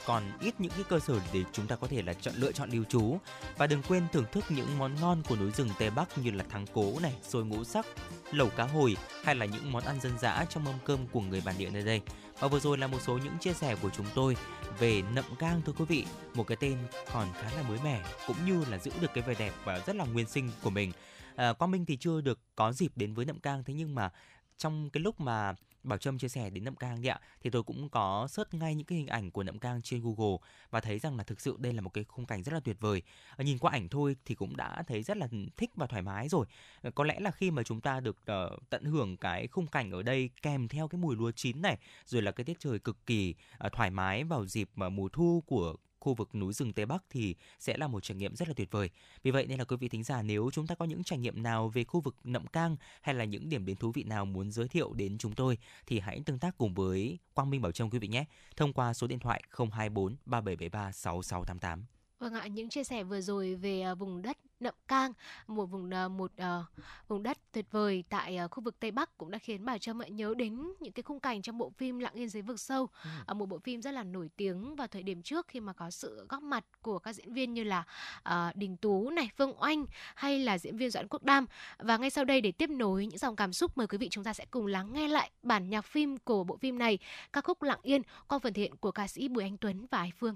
còn ít những cái cơ sở để chúng ta có thể là chọn lựa chọn lưu trú. Và đừng quên thưởng thức những món ngon của núi rừng Tây Bắc như là thắng cố này, xôi ngũ sắc, lẩu cá hồi hay là những món ăn dân dã trong mâm cơm của người bản địa nơi đây. Và vừa rồi là một số những chia sẻ của chúng tôi về Nậm Cang thưa quý vị, một cái tên còn khá là mới mẻ cũng như là giữ được cái vẻ đẹp và rất là nguyên sinh của mình. À, Quang Minh thì chưa được có dịp đến với Nậm Cang thế nhưng mà trong cái lúc mà Bảo Trâm chia sẻ đến Nậm Cang đi ạ, thì tôi cũng có search ngay những cái hình ảnh của Nậm Cang trên Google và thấy rằng là thực sự đây là một cái khung cảnh rất là tuyệt vời. Ờ, nhìn qua ảnh thôi thì cũng đã thấy rất là thích và thoải mái rồi. Ờ, có lẽ là khi mà chúng ta được uh, tận hưởng cái khung cảnh ở đây kèm theo cái mùi lúa chín này, rồi là cái tiết trời cực kỳ uh, thoải mái vào dịp mà mùa thu của khu vực núi rừng Tây Bắc thì sẽ là một trải nghiệm rất là tuyệt vời. Vì vậy nên là quý vị thính giả, nếu chúng ta có những trải nghiệm nào về khu vực Nậm Cang hay là những điểm đến thú vị nào muốn giới thiệu đến chúng tôi thì hãy tương tác cùng với Quang Minh Bảo Trâm quý vị nhé, thông qua số điện thoại 024 3773 6688. Vâng ạ, những chia sẻ vừa rồi về uh, vùng đất Nậm Cang, một vùng uh, một uh, vùng đất tuyệt vời tại uh, khu vực Tây Bắc cũng đã khiến bà Trâm nhớ đến những cái khung cảnh trong bộ phim Lặng yên dưới vực sâu, ừ. uh, một bộ phim rất là nổi tiếng vào thời điểm trước khi mà có sự góp mặt của các diễn viên như là uh, Đình Tú này, Phương Oanh hay là diễn viên Doãn Quốc Đam. Và ngay sau đây để tiếp nối những dòng cảm xúc mời quý vị chúng ta sẽ cùng lắng nghe lại bản nhạc phim của bộ phim này, ca khúc Lặng yên qua phần thể hiện của ca sĩ Bùi Anh Tuấn và Ái Phương.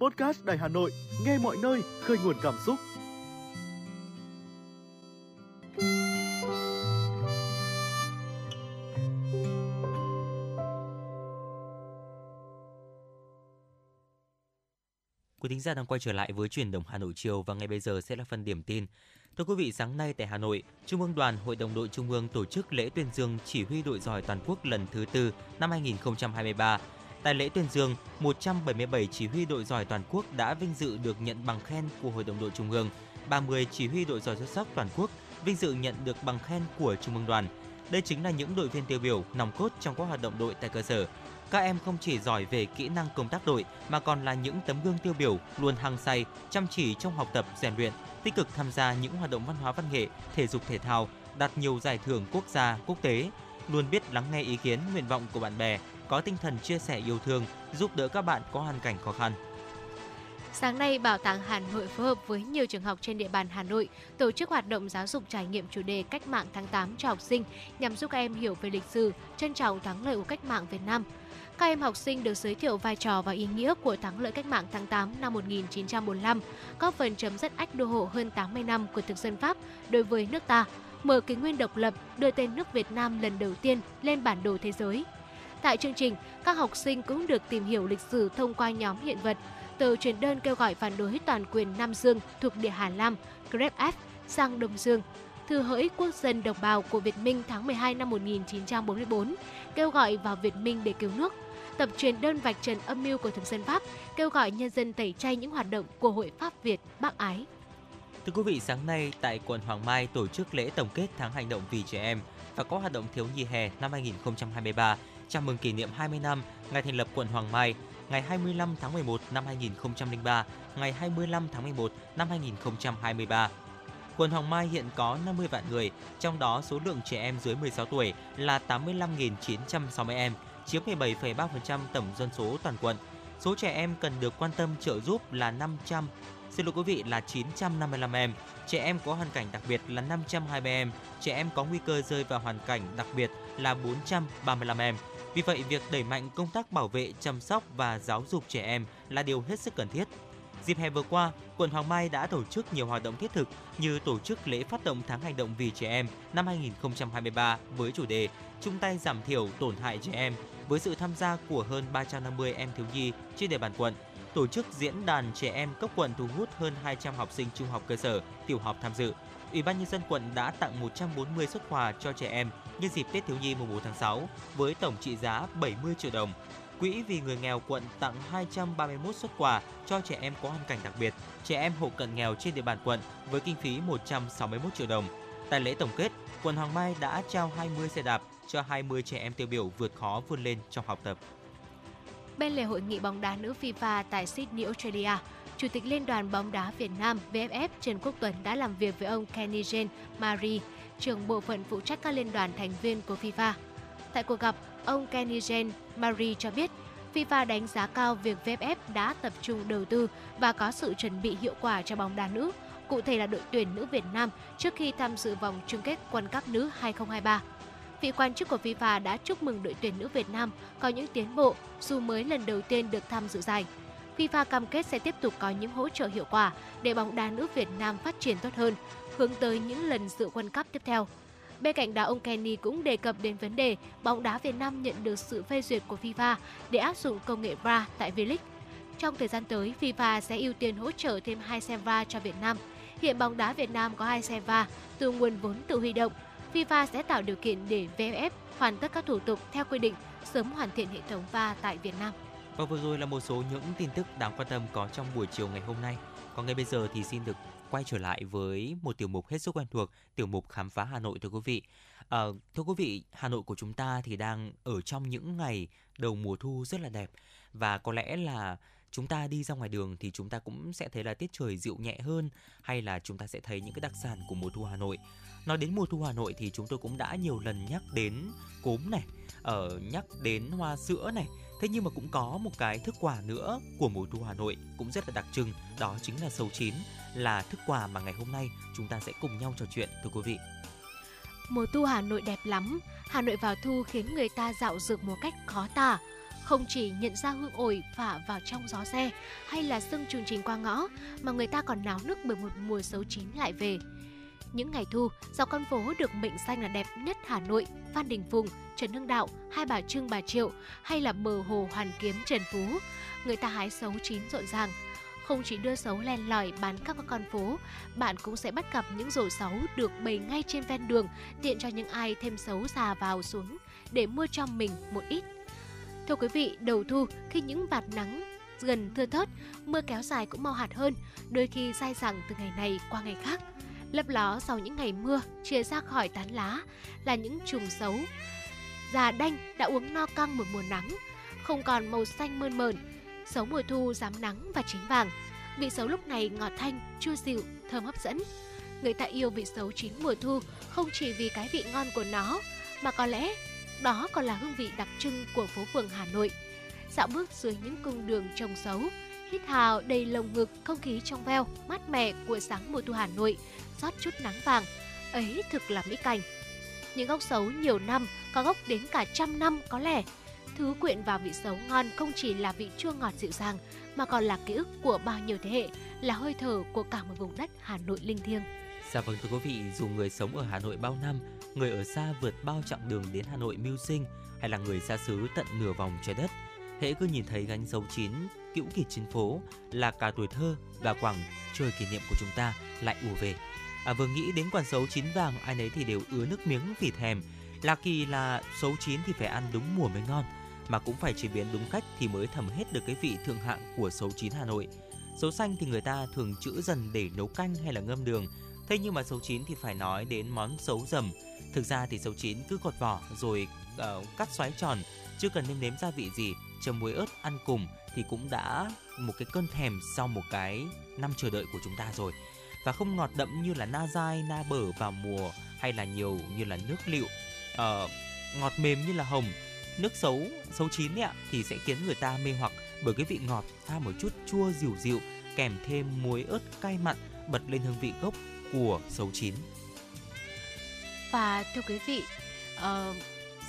Podcast Đài Hà Nội, nghe mọi nơi, khơi nguồn cảm xúc. Quý thính giả đang quay trở lại với truyền động Hà Nội chiều và ngay bây giờ sẽ là phần điểm tin. Thưa quý vị, sáng nay tại Hà Nội, Trung ương Đoàn Hội đồng đội Trung ương tổ chức lễ tuyên dương chỉ huy đội giỏi toàn quốc lần thứ tư năm 2023. Tại lễ tuyên dương, 177 chỉ huy đội giỏi toàn quốc đã vinh dự được nhận bằng khen của Hội đồng đội Trung ương, 30 chỉ huy đội giỏi xuất sắc toàn quốc vinh dự nhận được bằng khen của Trung ương Đoàn. Đây chính là những đội viên tiêu biểu nòng cốt trong các hoạt động đội tại cơ sở, các em không chỉ giỏi về kỹ năng công tác đội mà còn là những tấm gương tiêu biểu luôn hăng say, chăm chỉ trong học tập, rèn luyện, tích cực tham gia những hoạt động văn hóa văn nghệ, thể dục thể thao, đạt nhiều giải thưởng quốc gia, quốc tế, luôn biết lắng nghe ý kiến, nguyện vọng của bạn bè, có tinh thần chia sẻ yêu thương, giúp đỡ các bạn có hoàn cảnh khó khăn. Sáng nay, Bảo tàng Hà Nội phối hợp với nhiều trường học trên địa bàn Hà Nội tổ chức hoạt động giáo dục trải nghiệm chủ đề Cách mạng tháng 8 cho học sinh nhằm giúp các em hiểu về lịch sử, trân trọng thắng lợi của cách mạng Việt Nam. Các em học sinh được giới thiệu vai trò và ý nghĩa của thắng lợi cách mạng tháng 8 năm 1945, góp phần chấm dứt ách đô hộ hơn 80 năm của thực dân Pháp đối với nước ta, mở kỷ nguyên độc lập, đưa tên nước Việt Nam lần đầu tiên lên bản đồ thế giới. Tại chương trình, các học sinh cũng được tìm hiểu lịch sử thông qua nhóm hiện vật, từ truyền đơn kêu gọi phản đối toàn quyền Nam Dương thuộc địa Hà Lam, Grep F sang Đông Dương, thư hỡi quốc dân đồng bào của Việt Minh tháng 12 năm 1944, kêu gọi vào Việt Minh để cứu nước, tập truyền đơn vạch trần âm mưu của thực dân Pháp, kêu gọi nhân dân tẩy chay những hoạt động của Hội Pháp Việt Bắc ái. Thưa quý vị, sáng nay tại quận Hoàng Mai tổ chức lễ tổng kết tháng hành động vì trẻ em và có hoạt động thiếu nhi hè năm 2023 chào mừng kỷ niệm 20 năm ngày thành lập quận Hoàng Mai, ngày 25 tháng 11 năm 2003, ngày 25 tháng 11 năm 2023. Quận Hoàng Mai hiện có 50 vạn người, trong đó số lượng trẻ em dưới 16 tuổi là 85.960 em, chiếm 17,3% tổng dân số toàn quận. Số trẻ em cần được quan tâm trợ giúp là 500 Xin lỗi quý vị là 955 em, trẻ em có hoàn cảnh đặc biệt là 520 em, trẻ em có nguy cơ rơi vào hoàn cảnh đặc biệt là 435 em. Vì vậy, việc đẩy mạnh công tác bảo vệ, chăm sóc và giáo dục trẻ em là điều hết sức cần thiết. Dịp hè vừa qua, quận Hoàng Mai đã tổ chức nhiều hoạt động thiết thực như tổ chức lễ phát động tháng hành động vì trẻ em năm 2023 với chủ đề chung tay giảm thiểu tổn hại trẻ em với sự tham gia của hơn 350 em thiếu nhi trên địa bàn quận. Tổ chức diễn đàn trẻ em cấp quận thu hút hơn 200 học sinh trung học cơ sở, tiểu học tham dự. Ủy ban nhân dân quận đã tặng 140 xuất quà cho trẻ em nhân dịp Tết thiếu nhi mùng 4 tháng 6 với tổng trị giá 70 triệu đồng. Quỹ vì người nghèo quận tặng 231 xuất quà cho trẻ em có hoàn cảnh đặc biệt, trẻ em hộ cận nghèo trên địa bàn quận với kinh phí 161 triệu đồng. Tại lễ tổng kết, quận Hoàng Mai đã trao 20 xe đạp cho 20 trẻ em tiêu biểu vượt khó vươn lên trong học tập. Bên lề hội nghị bóng đá nữ FIFA tại Sydney, Australia, Chủ tịch Liên đoàn bóng đá Việt Nam VFF Trần Quốc Tuấn đã làm việc với ông Kenny Jane Marie, trưởng bộ phận phụ trách các liên đoàn thành viên của FIFA. Tại cuộc gặp, ông Kenny Jane Marie cho biết FIFA đánh giá cao việc VFF đã tập trung đầu tư và có sự chuẩn bị hiệu quả cho bóng đá nữ, cụ thể là đội tuyển nữ Việt Nam trước khi tham dự vòng chung kết World Cup nữ 2023 vị quan chức của FIFA đã chúc mừng đội tuyển nữ Việt Nam có những tiến bộ dù mới lần đầu tiên được tham dự giải. FIFA cam kết sẽ tiếp tục có những hỗ trợ hiệu quả để bóng đá nữ Việt Nam phát triển tốt hơn, hướng tới những lần dự World Cup tiếp theo. Bên cạnh đó, ông Kenny cũng đề cập đến vấn đề bóng đá Việt Nam nhận được sự phê duyệt của FIFA để áp dụng công nghệ VAR tại V-League. Trong thời gian tới, FIFA sẽ ưu tiên hỗ trợ thêm hai xe VAR cho Việt Nam. Hiện bóng đá Việt Nam có hai xe VAR từ nguồn vốn tự huy động FIFA sẽ tạo điều kiện để VFF hoàn tất các thủ tục theo quy định, sớm hoàn thiện hệ thống VAR tại Việt Nam. Và vừa rồi là một số những tin tức đáng quan tâm có trong buổi chiều ngày hôm nay. Còn ngay bây giờ thì xin được quay trở lại với một tiểu mục hết sức quen thuộc, tiểu mục khám phá Hà Nội thưa quý vị. À, thưa quý vị, Hà Nội của chúng ta thì đang ở trong những ngày đầu mùa thu rất là đẹp và có lẽ là chúng ta đi ra ngoài đường thì chúng ta cũng sẽ thấy là tiết trời dịu nhẹ hơn hay là chúng ta sẽ thấy những cái đặc sản của mùa thu Hà Nội. Nói đến mùa thu Hà Nội thì chúng tôi cũng đã nhiều lần nhắc đến cốm này, ở nhắc đến hoa sữa này. Thế nhưng mà cũng có một cái thức quà nữa của mùa thu Hà Nội cũng rất là đặc trưng, đó chính là sầu chín, là thức quà mà ngày hôm nay chúng ta sẽ cùng nhau trò chuyện thưa quý vị. Mùa thu Hà Nội đẹp lắm, Hà Nội vào thu khiến người ta dạo dược một cách khó tả. Không chỉ nhận ra hương ổi phả vào trong gió xe hay là sương trùng trình qua ngõ, mà người ta còn náo nức bởi một mùa xấu chín lại về. Những ngày thu, dọc con phố được mệnh danh là đẹp nhất Hà Nội, Phan Đình Phùng, Trần Hưng Đạo, Hai Bà Trưng Bà Triệu hay là bờ hồ Hoàn Kiếm Trần Phú, người ta hái sấu chín rộn ràng. Không chỉ đưa sấu len lỏi bán các con phố, bạn cũng sẽ bắt gặp những rổ sấu được bày ngay trên ven đường, tiện cho những ai thêm sấu già vào xuống để mua cho mình một ít. Thưa quý vị, đầu thu khi những vạt nắng gần thưa thớt, mưa kéo dài cũng mau hạt hơn, đôi khi dai dẳng từ ngày này qua ngày khác. Lấp ló sau những ngày mưa, chia ra khỏi tán lá là những chùm xấu. Già đanh đã uống no căng một mùa nắng, không còn màu xanh mơn mờn, xấu mùa thu dám nắng và chín vàng. Vị xấu lúc này ngọt thanh, chua dịu, thơm hấp dẫn. Người ta yêu vị xấu chín mùa thu không chỉ vì cái vị ngon của nó, mà có lẽ đó còn là hương vị đặc trưng của phố phường Hà Nội. Dạo bước dưới những cung đường trồng xấu, hít hào đầy lồng ngực không khí trong veo, mát mẻ của sáng mùa thu Hà Nội, rót chút nắng vàng. Ấy thực là mỹ cảnh. Những gốc xấu nhiều năm, có gốc đến cả trăm năm có lẽ. Thứ quyện vào vị xấu ngon không chỉ là vị chua ngọt dịu dàng, mà còn là ký ức của bao nhiêu thế hệ, là hơi thở của cả một vùng đất Hà Nội linh thiêng. Dạ vâng thưa quý vị, dù người sống ở Hà Nội bao năm, người ở xa vượt bao chặng đường đến Hà Nội mưu sinh, hay là người xa xứ tận nửa vòng trái đất, hễ cứ nhìn thấy gánh dấu chín cữu kỳ trên phố là cả tuổi thơ và quảng trời kỷ niệm của chúng ta lại ùa về. À, vừa nghĩ đến quả sấu chín vàng, ai nấy thì đều ứa nước miếng vì thèm. Là kỳ là sấu chín thì phải ăn đúng mùa mới ngon, mà cũng phải chế biến đúng cách thì mới thẩm hết được cái vị thượng hạng của sấu chín Hà Nội. Sấu xanh thì người ta thường chữ dần để nấu canh hay là ngâm đường, Thế nhưng mà sấu chín thì phải nói đến món sấu dầm. Thực ra thì sấu chín cứ gọt vỏ rồi uh, cắt xoáy tròn, chưa cần nêm nếm gia vị gì, chấm muối ớt ăn cùng thì cũng đã một cái cơn thèm sau một cái năm chờ đợi của chúng ta rồi. Và không ngọt đậm như là na dai, na bở vào mùa hay là nhiều như là nước liệu. Uh, ờ, ngọt mềm như là hồng, nước xấu xấu chín ấy ạ thì sẽ khiến người ta mê hoặc bởi cái vị ngọt pha một chút chua dịu dịu kèm thêm muối ớt cay mặn bật lên hương vị gốc của xấu chín. Và thưa quý vị, uh,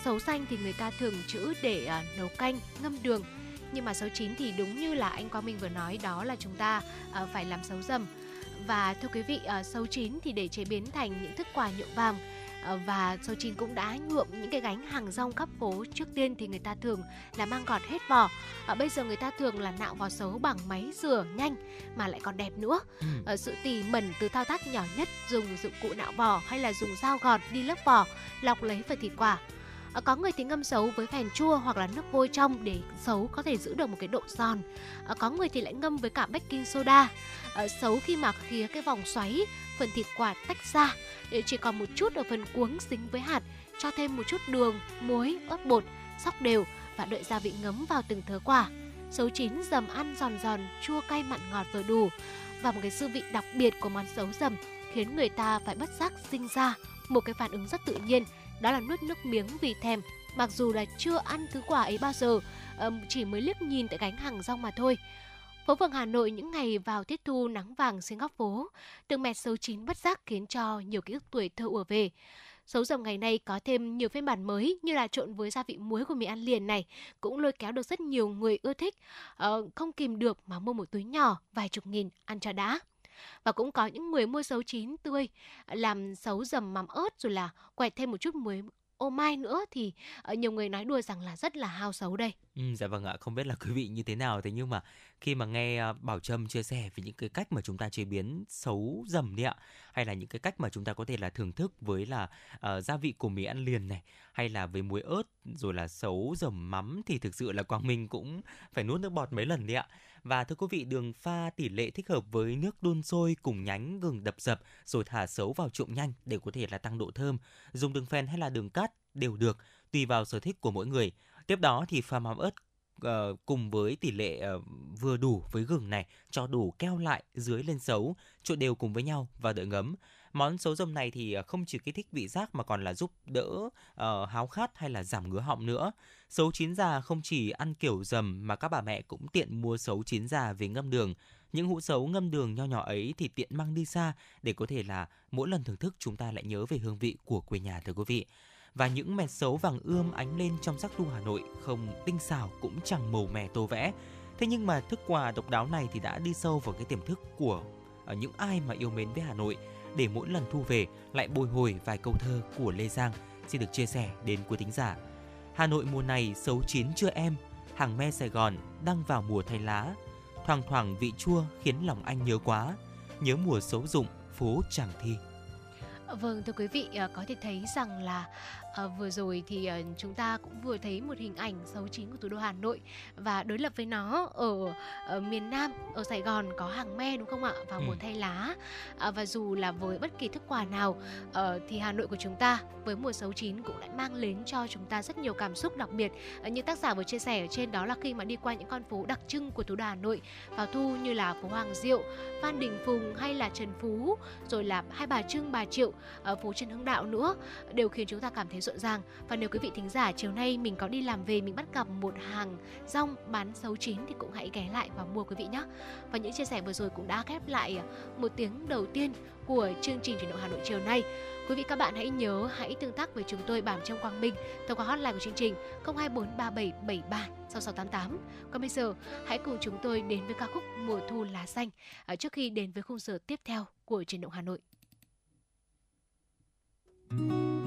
sấu xanh thì người ta thường trữ để uh, nấu canh, ngâm đường. Nhưng mà sấu chín thì đúng như là anh Quang Minh vừa nói đó là chúng ta uh, phải làm sấu dầm. Và thưa quý vị, uh, sấu chín thì để chế biến thành những thức quà nhuộm vàng Ờ, và số 9 cũng đã nhuộm những cái gánh hàng rong khắp phố trước tiên thì người ta thường là mang gọt hết vỏ à, bây giờ người ta thường là nạo vỏ xấu bằng máy rửa nhanh mà lại còn đẹp nữa ừ. à, sự tỉ mẩn từ thao tác nhỏ nhất dùng dụng cụ nạo vỏ hay là dùng dao gọt đi lớp vỏ lọc lấy phần thịt quả À, có người thì ngâm sấu với phèn chua hoặc là nước vôi trong để sấu có thể giữ được một cái độ giòn. À, có người thì lại ngâm với cả baking soda. Ờ, à, sấu khi mà khía cái vòng xoáy phần thịt quả tách ra để chỉ còn một chút ở phần cuống dính với hạt, cho thêm một chút đường, muối, ớt bột, sóc đều và đợi gia vị ngấm vào từng thớ quả. Sấu chín dầm ăn giòn giòn, chua cay mặn ngọt vừa đủ và một cái dư vị đặc biệt của món sấu dầm khiến người ta phải bất giác sinh ra một cái phản ứng rất tự nhiên đó là nuốt nước miếng vì thèm mặc dù là chưa ăn thứ quả ấy bao giờ chỉ mới liếc nhìn tại gánh hàng rong mà thôi Phố phường Hà Nội những ngày vào tiết thu nắng vàng trên góc phố, từng mẹt xấu chín bất giác khiến cho nhiều ký ức tuổi thơ ùa về. Xấu dòng ngày nay có thêm nhiều phiên bản mới như là trộn với gia vị muối của mì ăn liền này cũng lôi kéo được rất nhiều người ưa thích, ờ, không kìm được mà mua một túi nhỏ vài chục nghìn ăn cho đã. Và cũng có những người mua sấu chín tươi ờ, làm sấu dầm mắm ớt rồi là quẹt thêm một chút muối ô mai nữa thì ờ, nhiều người nói đùa rằng là rất là hao xấu đây. Ừ, dạ vâng ạ, không biết là quý vị như thế nào thế nhưng mà khi mà nghe ờ, Bảo Trâm chia sẻ về những cái cách mà chúng ta chế biến xấu dầm đi ạ, hay là những cái cách mà chúng ta có thể là thưởng thức với là uh, gia vị của mì ăn liền này, hay là với muối ớt rồi là xấu dầm mắm thì thực sự là Quang Minh cũng phải nuốt nước bọt mấy lần đi ạ. Và thưa quý vị, đường pha tỷ lệ thích hợp với nước đun sôi cùng nhánh gừng đập dập rồi thả xấu vào trộn nhanh để có thể là tăng độ thơm. Dùng đường phèn hay là đường cát đều được, tùy vào sở thích của mỗi người. Tiếp đó thì pha mắm ớt uh, cùng với tỷ lệ uh, vừa đủ với gừng này cho đủ keo lại dưới lên xấu trộn đều cùng với nhau và đợi ngấm món xấu rồng này thì ờ, không chỉ kích thích vị giác mà còn là giúp đỡ uh, háo khát hay là giảm ngứa họng nữa. Xấu chín già không chỉ ăn kiểu dầm mà các bà mẹ cũng tiện mua xấu chín già về ngâm đường. Những hũ xấu ngâm đường nho nhỏ ấy thì tiện mang đi xa để có thể là mỗi lần thưởng thức chúng ta lại nhớ về hương vị của quê nhà thưa quý vị. Và những mẹt xấu vàng ươm ánh lên trong sắc thu Hà Nội không tinh xảo cũng chẳng màu mè tô vẽ. Thế nhưng mà thức quà độc đáo này thì đã đi sâu vào cái tiềm thức của ờ, những ai mà yêu mến với Hà Nội để mỗi lần thu về lại bồi hồi vài câu thơ của Lê Giang xin được chia sẻ đến quý thính giả. Hà Nội mùa này xấu chín chưa em, hàng me Sài Gòn đang vào mùa thay lá, thoang thoảng vị chua khiến lòng anh nhớ quá, nhớ mùa xấu dụng phố Tràng Thi. Vâng thưa quý vị, à, có thể thấy rằng là À, vừa rồi thì uh, chúng ta cũng vừa thấy một hình ảnh xấu chính của thủ đô Hà Nội và đối lập với nó ở, ở miền Nam ở Sài Gòn có hàng me đúng không ạ? Vào ừ. mùa thay lá. À, và dù là với bất kỳ thức quà nào uh, thì Hà Nội của chúng ta với mùa xấu chín cũng lại mang đến cho chúng ta rất nhiều cảm xúc đặc biệt. Uh, như tác giả vừa chia sẻ ở trên đó là khi mà đi qua những con phố đặc trưng của thủ đô Hà Nội vào thu như là phố Hoàng Diệu, Phan Đình Phùng hay là Trần Phú rồi là Hai Bà Trưng, Bà Triệu, uh, phố Trần Hưng Đạo nữa đều khiến chúng ta cảm thấy rộn ràng và nếu quý vị thính giả chiều nay mình có đi làm về, mình bắt gặp một hàng rong bán xấu chín thì cũng hãy ghé lại và mua quý vị nhé và những chia sẻ vừa rồi cũng đã khép lại một tiếng đầu tiên của chương trình chuyển động Hà Nội chiều nay. Quý vị các bạn hãy nhớ, hãy tương tác với chúng tôi Bảo trong Quang Minh, thông qua hotline của chương trình 02437736688. Còn bây giờ, hãy cùng chúng tôi đến với ca khúc Mùa thu lá xanh ờ, trước khi đến với khung giờ tiếp theo của chuyển động Hà Nội. Thank you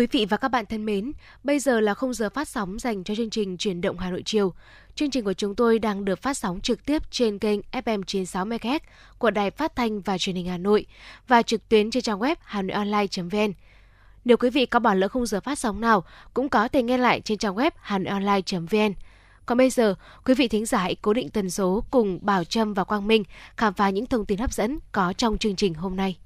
Quý vị và các bạn thân mến, bây giờ là không giờ phát sóng dành cho chương trình Chuyển động Hà Nội chiều. Chương trình của chúng tôi đang được phát sóng trực tiếp trên kênh FM 96 MHz của Đài Phát thanh và Truyền hình Hà Nội và trực tuyến trên trang web hanoionline.vn. Nếu quý vị có bỏ lỡ không giờ phát sóng nào, cũng có thể nghe lại trên trang web hanoionline.vn. Còn bây giờ, quý vị thính giả hãy cố định tần số cùng Bảo Trâm và Quang Minh khám phá những thông tin hấp dẫn có trong chương trình hôm nay.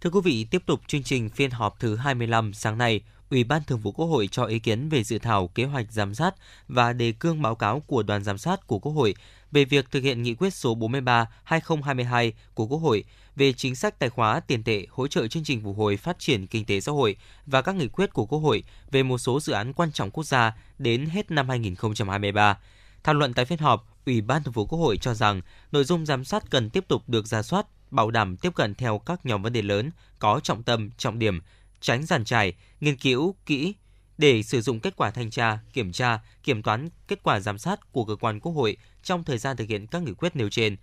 Thưa quý vị, tiếp tục chương trình phiên họp thứ 25 sáng nay, Ủy ban Thường vụ Quốc hội cho ý kiến về dự thảo kế hoạch giám sát và đề cương báo cáo của đoàn giám sát của Quốc hội về việc thực hiện nghị quyết số 43/2022 của Quốc hội về chính sách tài khóa tiền tệ hỗ trợ chương trình phục hồi phát triển kinh tế xã hội và các nghị quyết của Quốc hội về một số dự án quan trọng quốc gia đến hết năm 2023. Thảo luận tại phiên họp, Ủy ban Thường vụ Quốc hội cho rằng nội dung giám sát cần tiếp tục được ra soát, bảo đảm tiếp cận theo các nhóm vấn đề lớn, có trọng tâm, trọng điểm, tránh giàn trải, nghiên cứu kỹ để sử dụng kết quả thanh tra, kiểm tra, kiểm toán kết quả giám sát của cơ quan Quốc hội trong thời gian thực hiện các nghị quyết nêu trên.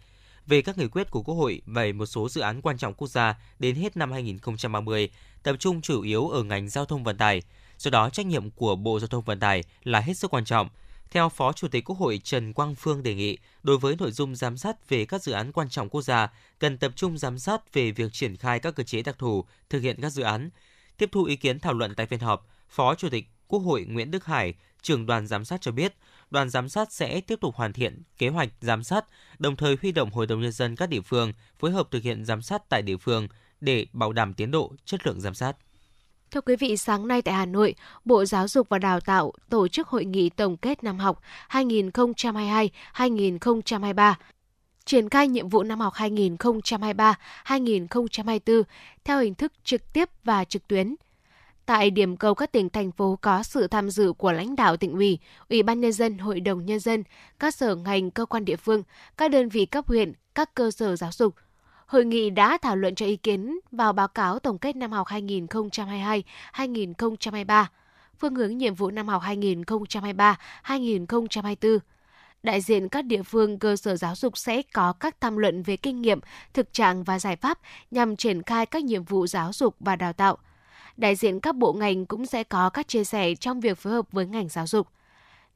Về các nghị quyết của Quốc hội về một số dự án quan trọng quốc gia đến hết năm 2030, tập trung chủ yếu ở ngành giao thông vận tải. Do đó, trách nhiệm của Bộ Giao thông Vận tải là hết sức quan trọng. Theo Phó Chủ tịch Quốc hội Trần Quang Phương đề nghị, đối với nội dung giám sát về các dự án quan trọng quốc gia, cần tập trung giám sát về việc triển khai các cơ chế đặc thù thực hiện các dự án. Tiếp thu ý kiến thảo luận tại phiên họp, Phó Chủ tịch Quốc hội Nguyễn Đức Hải, trưởng đoàn giám sát cho biết, đoàn giám sát sẽ tiếp tục hoàn thiện kế hoạch giám sát, đồng thời huy động Hội đồng Nhân dân các địa phương phối hợp thực hiện giám sát tại địa phương để bảo đảm tiến độ, chất lượng giám sát. Thưa quý vị, sáng nay tại Hà Nội, Bộ Giáo dục và Đào tạo tổ chức hội nghị tổng kết năm học 2022-2023 triển khai nhiệm vụ năm học 2023-2024 theo hình thức trực tiếp và trực tuyến. Tại điểm cầu các tỉnh thành phố có sự tham dự của lãnh đạo tỉnh ủy, ủy ban nhân dân, hội đồng nhân dân, các sở ngành, cơ quan địa phương, các đơn vị cấp huyện, các cơ sở giáo dục. Hội nghị đã thảo luận cho ý kiến vào báo cáo tổng kết năm học 2022-2023, phương hướng nhiệm vụ năm học 2023-2024 đại diện các địa phương cơ sở giáo dục sẽ có các tham luận về kinh nghiệm, thực trạng và giải pháp nhằm triển khai các nhiệm vụ giáo dục và đào tạo. Đại diện các bộ ngành cũng sẽ có các chia sẻ trong việc phối hợp với ngành giáo dục.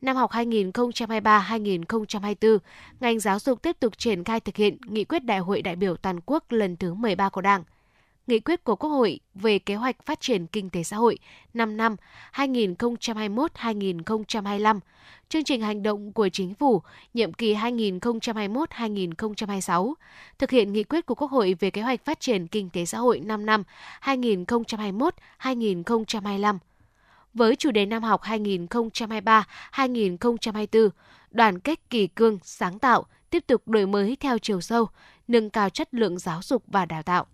Năm học 2023-2024, ngành giáo dục tiếp tục triển khai thực hiện nghị quyết Đại hội đại biểu toàn quốc lần thứ 13 của Đảng – nghị quyết của Quốc hội về kế hoạch phát triển kinh tế xã hội 5 năm 2021-2025, chương trình hành động của chính phủ nhiệm kỳ 2021-2026, thực hiện nghị quyết của Quốc hội về kế hoạch phát triển kinh tế xã hội 5 năm 2021-2025. Với chủ đề năm học 2023-2024, đoàn kết kỳ cương, sáng tạo, tiếp tục đổi mới theo chiều sâu, nâng cao chất lượng giáo dục và đào tạo.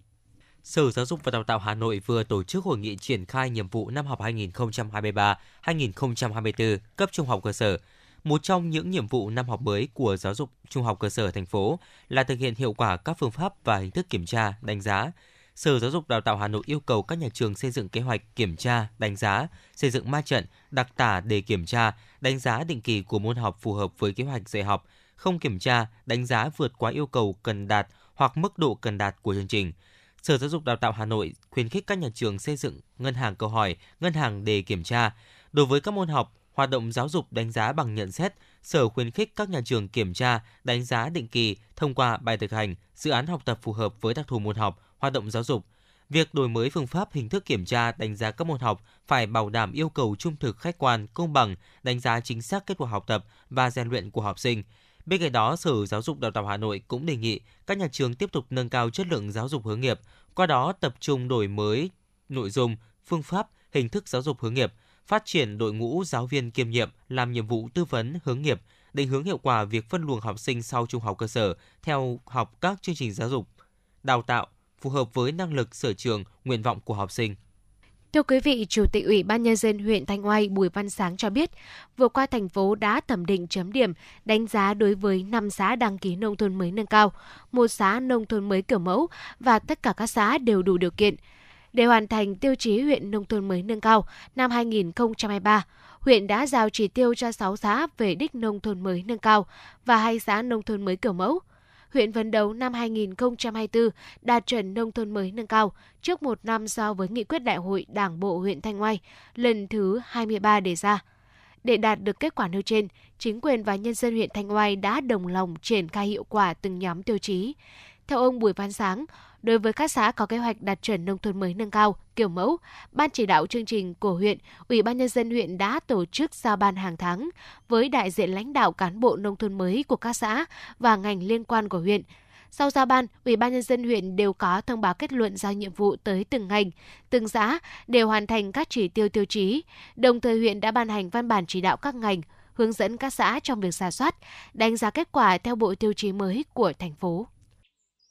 Sở Giáo dục và Đào tạo Hà Nội vừa tổ chức hội nghị triển khai nhiệm vụ năm học 2023-2024 cấp trung học cơ sở. Một trong những nhiệm vụ năm học mới của giáo dục trung học cơ sở thành phố là thực hiện hiệu quả các phương pháp và hình thức kiểm tra, đánh giá. Sở Giáo dục Đào tạo Hà Nội yêu cầu các nhà trường xây dựng kế hoạch kiểm tra, đánh giá, xây dựng ma trận, đặc tả để kiểm tra, đánh giá định kỳ của môn học phù hợp với kế hoạch dạy học, không kiểm tra, đánh giá vượt quá yêu cầu cần đạt hoặc mức độ cần đạt của chương trình – Sở Giáo dục Đào tạo Hà Nội khuyến khích các nhà trường xây dựng ngân hàng câu hỏi, ngân hàng đề kiểm tra. Đối với các môn học, hoạt động giáo dục đánh giá bằng nhận xét, Sở khuyến khích các nhà trường kiểm tra, đánh giá định kỳ thông qua bài thực hành, dự án học tập phù hợp với đặc thù môn học, hoạt động giáo dục. Việc đổi mới phương pháp hình thức kiểm tra đánh giá các môn học phải bảo đảm yêu cầu trung thực khách quan, công bằng, đánh giá chính xác kết quả học tập và rèn luyện của học sinh – Bên cạnh đó, Sở Giáo dục Đào tạo Hà Nội cũng đề nghị các nhà trường tiếp tục nâng cao chất lượng giáo dục hướng nghiệp, qua đó tập trung đổi mới nội dung, phương pháp, hình thức giáo dục hướng nghiệp, phát triển đội ngũ giáo viên kiêm nhiệm làm nhiệm vụ tư vấn hướng nghiệp, định hướng hiệu quả việc phân luồng học sinh sau trung học cơ sở theo học các chương trình giáo dục, đào tạo phù hợp với năng lực sở trường, nguyện vọng của học sinh. Thưa quý vị, Chủ tịch Ủy ban Nhân dân huyện Thanh Oai Bùi Văn Sáng cho biết, vừa qua thành phố đã thẩm định chấm điểm đánh giá đối với 5 xã đăng ký nông thôn mới nâng cao, một xã nông thôn mới kiểu mẫu và tất cả các xã đều đủ điều kiện. Để hoàn thành tiêu chí huyện nông thôn mới nâng cao năm 2023, huyện đã giao chỉ tiêu cho 6 xã về đích nông thôn mới nâng cao và hai xã nông thôn mới kiểu mẫu – huyện phấn đấu năm 2024 đạt chuẩn nông thôn mới nâng cao trước một năm so với nghị quyết đại hội Đảng bộ huyện Thanh Oai lần thứ 23 đề ra. Để đạt được kết quả nêu trên, chính quyền và nhân dân huyện Thanh Oai đã đồng lòng triển khai hiệu quả từng nhóm tiêu chí. Theo ông Bùi Văn Sáng, đối với các xã có kế hoạch đạt chuẩn nông thôn mới nâng cao, kiểu mẫu, Ban chỉ đạo chương trình của huyện, Ủy ban nhân dân huyện đã tổ chức giao ban hàng tháng với đại diện lãnh đạo cán bộ nông thôn mới của các xã và ngành liên quan của huyện. Sau giao ban, Ủy ban nhân dân huyện đều có thông báo kết luận giao nhiệm vụ tới từng ngành, từng xã đều hoàn thành các chỉ tiêu tiêu chí. Đồng thời huyện đã ban hành văn bản chỉ đạo các ngành hướng dẫn các xã trong việc giả soát, đánh giá kết quả theo bộ tiêu chí mới của thành phố.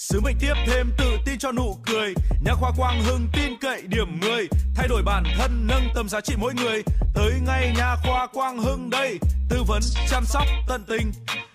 Sứ mệnh tiếp thêm tự tin cho nụ cười. Nhà khoa Quang Hưng tin cậy điểm 10 Thay đổi bản thân, nâng tầm giá trị mỗi người. Tới ngay nhà khoa Quang Hưng đây, Tư vấn, chăm sóc tận tình.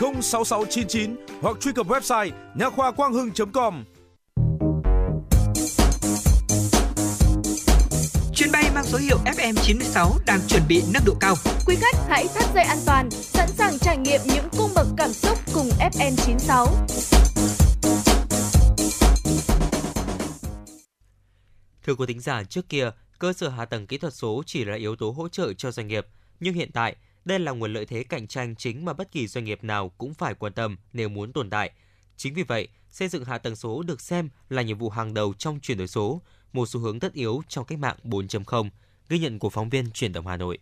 06699 hoặc truy cập website nha khoa quang hưng.com. Chuyến bay mang số hiệu FM96 đang chuẩn bị nâng độ cao. Quý khách hãy thắt dây an toàn, sẵn sàng trải nghiệm những cung bậc cảm xúc cùng FN96. Thưa quý thính giả, trước kia, cơ sở hạ tầng kỹ thuật số chỉ là yếu tố hỗ trợ cho doanh nghiệp, nhưng hiện tại, đây là nguồn lợi thế cạnh tranh chính mà bất kỳ doanh nghiệp nào cũng phải quan tâm nếu muốn tồn tại. Chính vì vậy, xây dựng hạ tầng số được xem là nhiệm vụ hàng đầu trong chuyển đổi số, một xu hướng tất yếu trong cách mạng 4.0, ghi nhận của phóng viên truyền động Hà Nội.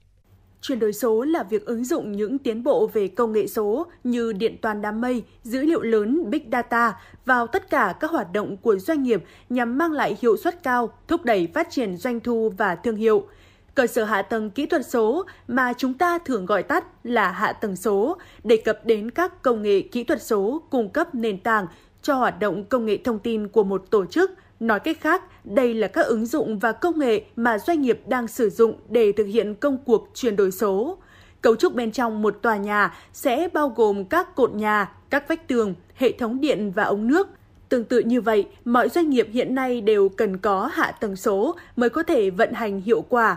Chuyển đổi số là việc ứng dụng những tiến bộ về công nghệ số như điện toán đám mây, dữ liệu lớn, big data vào tất cả các hoạt động của doanh nghiệp nhằm mang lại hiệu suất cao, thúc đẩy phát triển doanh thu và thương hiệu. Cơ sở hạ tầng kỹ thuật số mà chúng ta thường gọi tắt là hạ tầng số, đề cập đến các công nghệ kỹ thuật số cung cấp nền tảng cho hoạt động công nghệ thông tin của một tổ chức – Nói cách khác, đây là các ứng dụng và công nghệ mà doanh nghiệp đang sử dụng để thực hiện công cuộc chuyển đổi số. Cấu trúc bên trong một tòa nhà sẽ bao gồm các cột nhà, các vách tường, hệ thống điện và ống nước. Tương tự như vậy, mọi doanh nghiệp hiện nay đều cần có hạ tầng số mới có thể vận hành hiệu quả.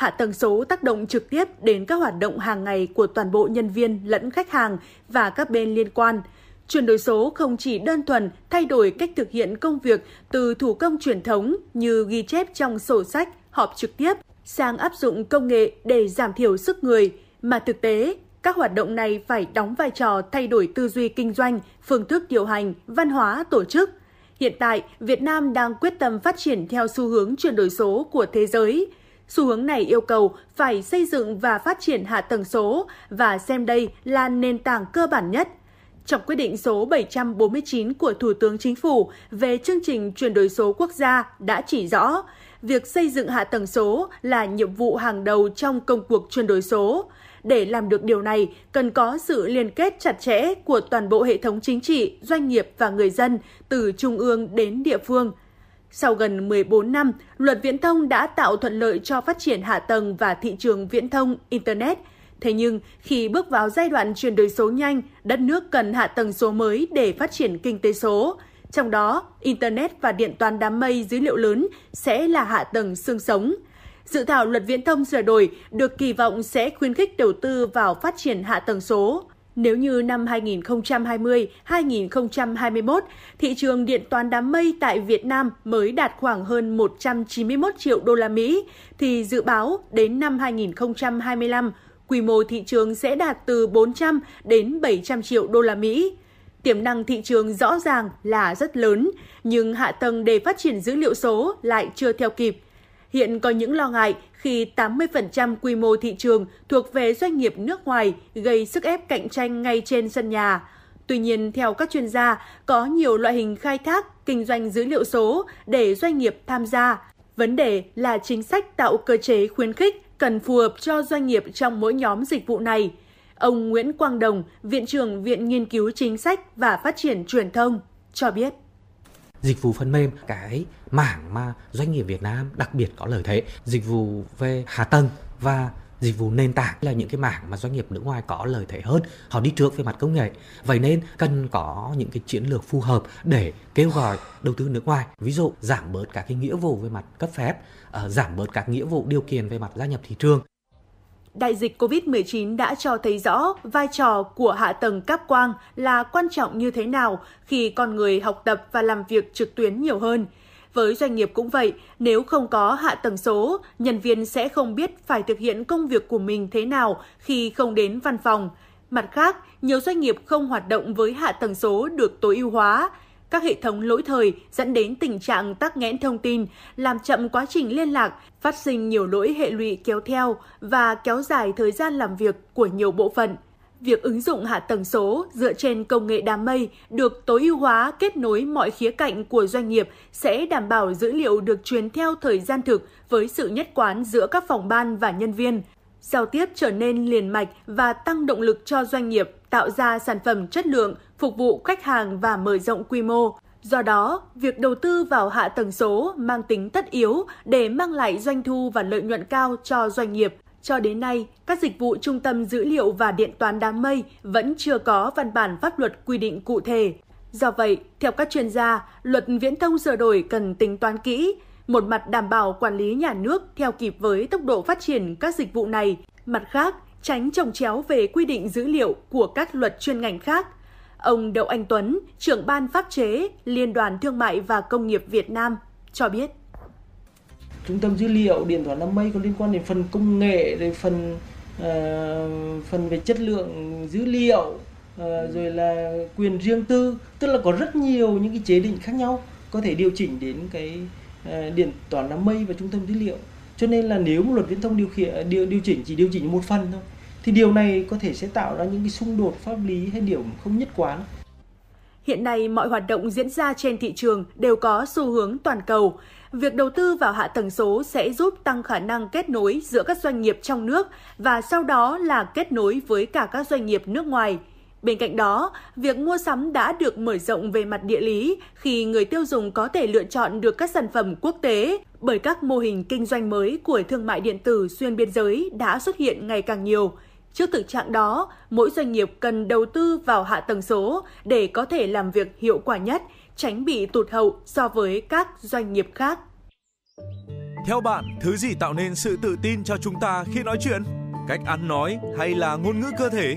Hạ tầng số tác động trực tiếp đến các hoạt động hàng ngày của toàn bộ nhân viên lẫn khách hàng và các bên liên quan – Chuyển đổi số không chỉ đơn thuần thay đổi cách thực hiện công việc từ thủ công truyền thống như ghi chép trong sổ sách, họp trực tiếp sang áp dụng công nghệ để giảm thiểu sức người, mà thực tế các hoạt động này phải đóng vai trò thay đổi tư duy kinh doanh, phương thức điều hành, văn hóa tổ chức. Hiện tại, Việt Nam đang quyết tâm phát triển theo xu hướng chuyển đổi số của thế giới. Xu hướng này yêu cầu phải xây dựng và phát triển hạ tầng số và xem đây là nền tảng cơ bản nhất trong quyết định số 749 của Thủ tướng Chính phủ về chương trình chuyển đổi số quốc gia đã chỉ rõ, việc xây dựng hạ tầng số là nhiệm vụ hàng đầu trong công cuộc chuyển đổi số. Để làm được điều này, cần có sự liên kết chặt chẽ của toàn bộ hệ thống chính trị, doanh nghiệp và người dân từ trung ương đến địa phương. Sau gần 14 năm, luật viễn thông đã tạo thuận lợi cho phát triển hạ tầng và thị trường viễn thông Internet – Thế nhưng, khi bước vào giai đoạn chuyển đổi số nhanh, đất nước cần hạ tầng số mới để phát triển kinh tế số. Trong đó, Internet và điện toán đám mây dữ liệu lớn sẽ là hạ tầng xương sống. Dự thảo luật viễn thông sửa đổi được kỳ vọng sẽ khuyến khích đầu tư vào phát triển hạ tầng số. Nếu như năm 2020-2021, thị trường điện toán đám mây tại Việt Nam mới đạt khoảng hơn 191 triệu đô la Mỹ, thì dự báo đến năm 2025, quy mô thị trường sẽ đạt từ 400 đến 700 triệu đô la Mỹ. Tiềm năng thị trường rõ ràng là rất lớn, nhưng hạ tầng để phát triển dữ liệu số lại chưa theo kịp. Hiện có những lo ngại khi 80% quy mô thị trường thuộc về doanh nghiệp nước ngoài gây sức ép cạnh tranh ngay trên sân nhà. Tuy nhiên, theo các chuyên gia, có nhiều loại hình khai thác, kinh doanh dữ liệu số để doanh nghiệp tham gia. Vấn đề là chính sách tạo cơ chế khuyến khích cần phù hợp cho doanh nghiệp trong mỗi nhóm dịch vụ này. Ông Nguyễn Quang Đồng, Viện trưởng Viện Nghiên cứu Chính sách và Phát triển Truyền thông, cho biết dịch vụ phần mềm, cái mảng mà doanh nghiệp Việt Nam đặc biệt có lợi thế. Dịch vụ về hạ tầng và dịch vụ nền tảng là những cái mảng mà doanh nghiệp nước ngoài có lợi thế hơn. Họ đi trước về mặt công nghệ. Vậy nên cần có những cái chiến lược phù hợp để kêu gọi đầu tư nước ngoài. Ví dụ, giảm bớt các cái nghĩa vụ về mặt cấp phép ờ, giảm bớt các nghĩa vụ điều kiện về mặt gia nhập thị trường. Đại dịch COVID-19 đã cho thấy rõ vai trò của hạ tầng cáp quang là quan trọng như thế nào khi con người học tập và làm việc trực tuyến nhiều hơn. Với doanh nghiệp cũng vậy, nếu không có hạ tầng số, nhân viên sẽ không biết phải thực hiện công việc của mình thế nào khi không đến văn phòng. Mặt khác, nhiều doanh nghiệp không hoạt động với hạ tầng số được tối ưu hóa, các hệ thống lỗi thời dẫn đến tình trạng tắc nghẽn thông tin, làm chậm quá trình liên lạc, phát sinh nhiều lỗi hệ lụy kéo theo và kéo dài thời gian làm việc của nhiều bộ phận. Việc ứng dụng hạ tầng số dựa trên công nghệ đám mây được tối ưu hóa kết nối mọi khía cạnh của doanh nghiệp sẽ đảm bảo dữ liệu được truyền theo thời gian thực với sự nhất quán giữa các phòng ban và nhân viên. Giao tiếp trở nên liền mạch và tăng động lực cho doanh nghiệp tạo ra sản phẩm chất lượng, phục vụ khách hàng và mở rộng quy mô. Do đó, việc đầu tư vào hạ tầng số mang tính tất yếu để mang lại doanh thu và lợi nhuận cao cho doanh nghiệp. Cho đến nay, các dịch vụ trung tâm dữ liệu và điện toán đám mây vẫn chưa có văn bản pháp luật quy định cụ thể. Do vậy, theo các chuyên gia, luật viễn thông sửa đổi cần tính toán kỹ, một mặt đảm bảo quản lý nhà nước theo kịp với tốc độ phát triển các dịch vụ này, mặt khác tránh trồng chéo về quy định dữ liệu của các luật chuyên ngành khác. Ông Đậu Anh Tuấn, trưởng ban pháp chế Liên đoàn Thương mại và Công nghiệp Việt Nam cho biết. Trung tâm dữ liệu điện toán đám mây có liên quan đến phần công nghệ, rồi phần uh, phần về chất lượng dữ liệu, uh, rồi là quyền riêng tư, tức là có rất nhiều những cái chế định khác nhau có thể điều chỉnh đến cái uh, Ờ, điện toán đám mây và trung tâm dữ liệu. Cho nên là nếu một luật viễn thông điều khiển ờ, điều điều chỉnh chỉ điều chỉnh một phần thôi thì điều này có thể sẽ tạo ra những cái xung đột pháp lý hay điểm không nhất quán. Hiện nay, mọi hoạt động diễn ra trên thị trường đều có xu hướng toàn cầu. Việc đầu tư vào hạ tầng số sẽ giúp tăng khả năng kết nối giữa các doanh nghiệp trong nước và sau đó là kết nối với cả các doanh nghiệp nước ngoài – Bên cạnh đó, việc mua sắm đã được mở rộng về mặt địa lý khi người tiêu dùng có thể lựa chọn được các sản phẩm quốc tế bởi các mô hình kinh doanh mới của thương mại điện tử xuyên biên giới đã xuất hiện ngày càng nhiều. Trước thực trạng đó, mỗi doanh nghiệp cần đầu tư vào hạ tầng số để có thể làm việc hiệu quả nhất, tránh bị tụt hậu so với các doanh nghiệp khác. Theo bạn, thứ gì tạo nên sự tự tin cho chúng ta khi nói chuyện? Cách ăn nói hay là ngôn ngữ cơ thể?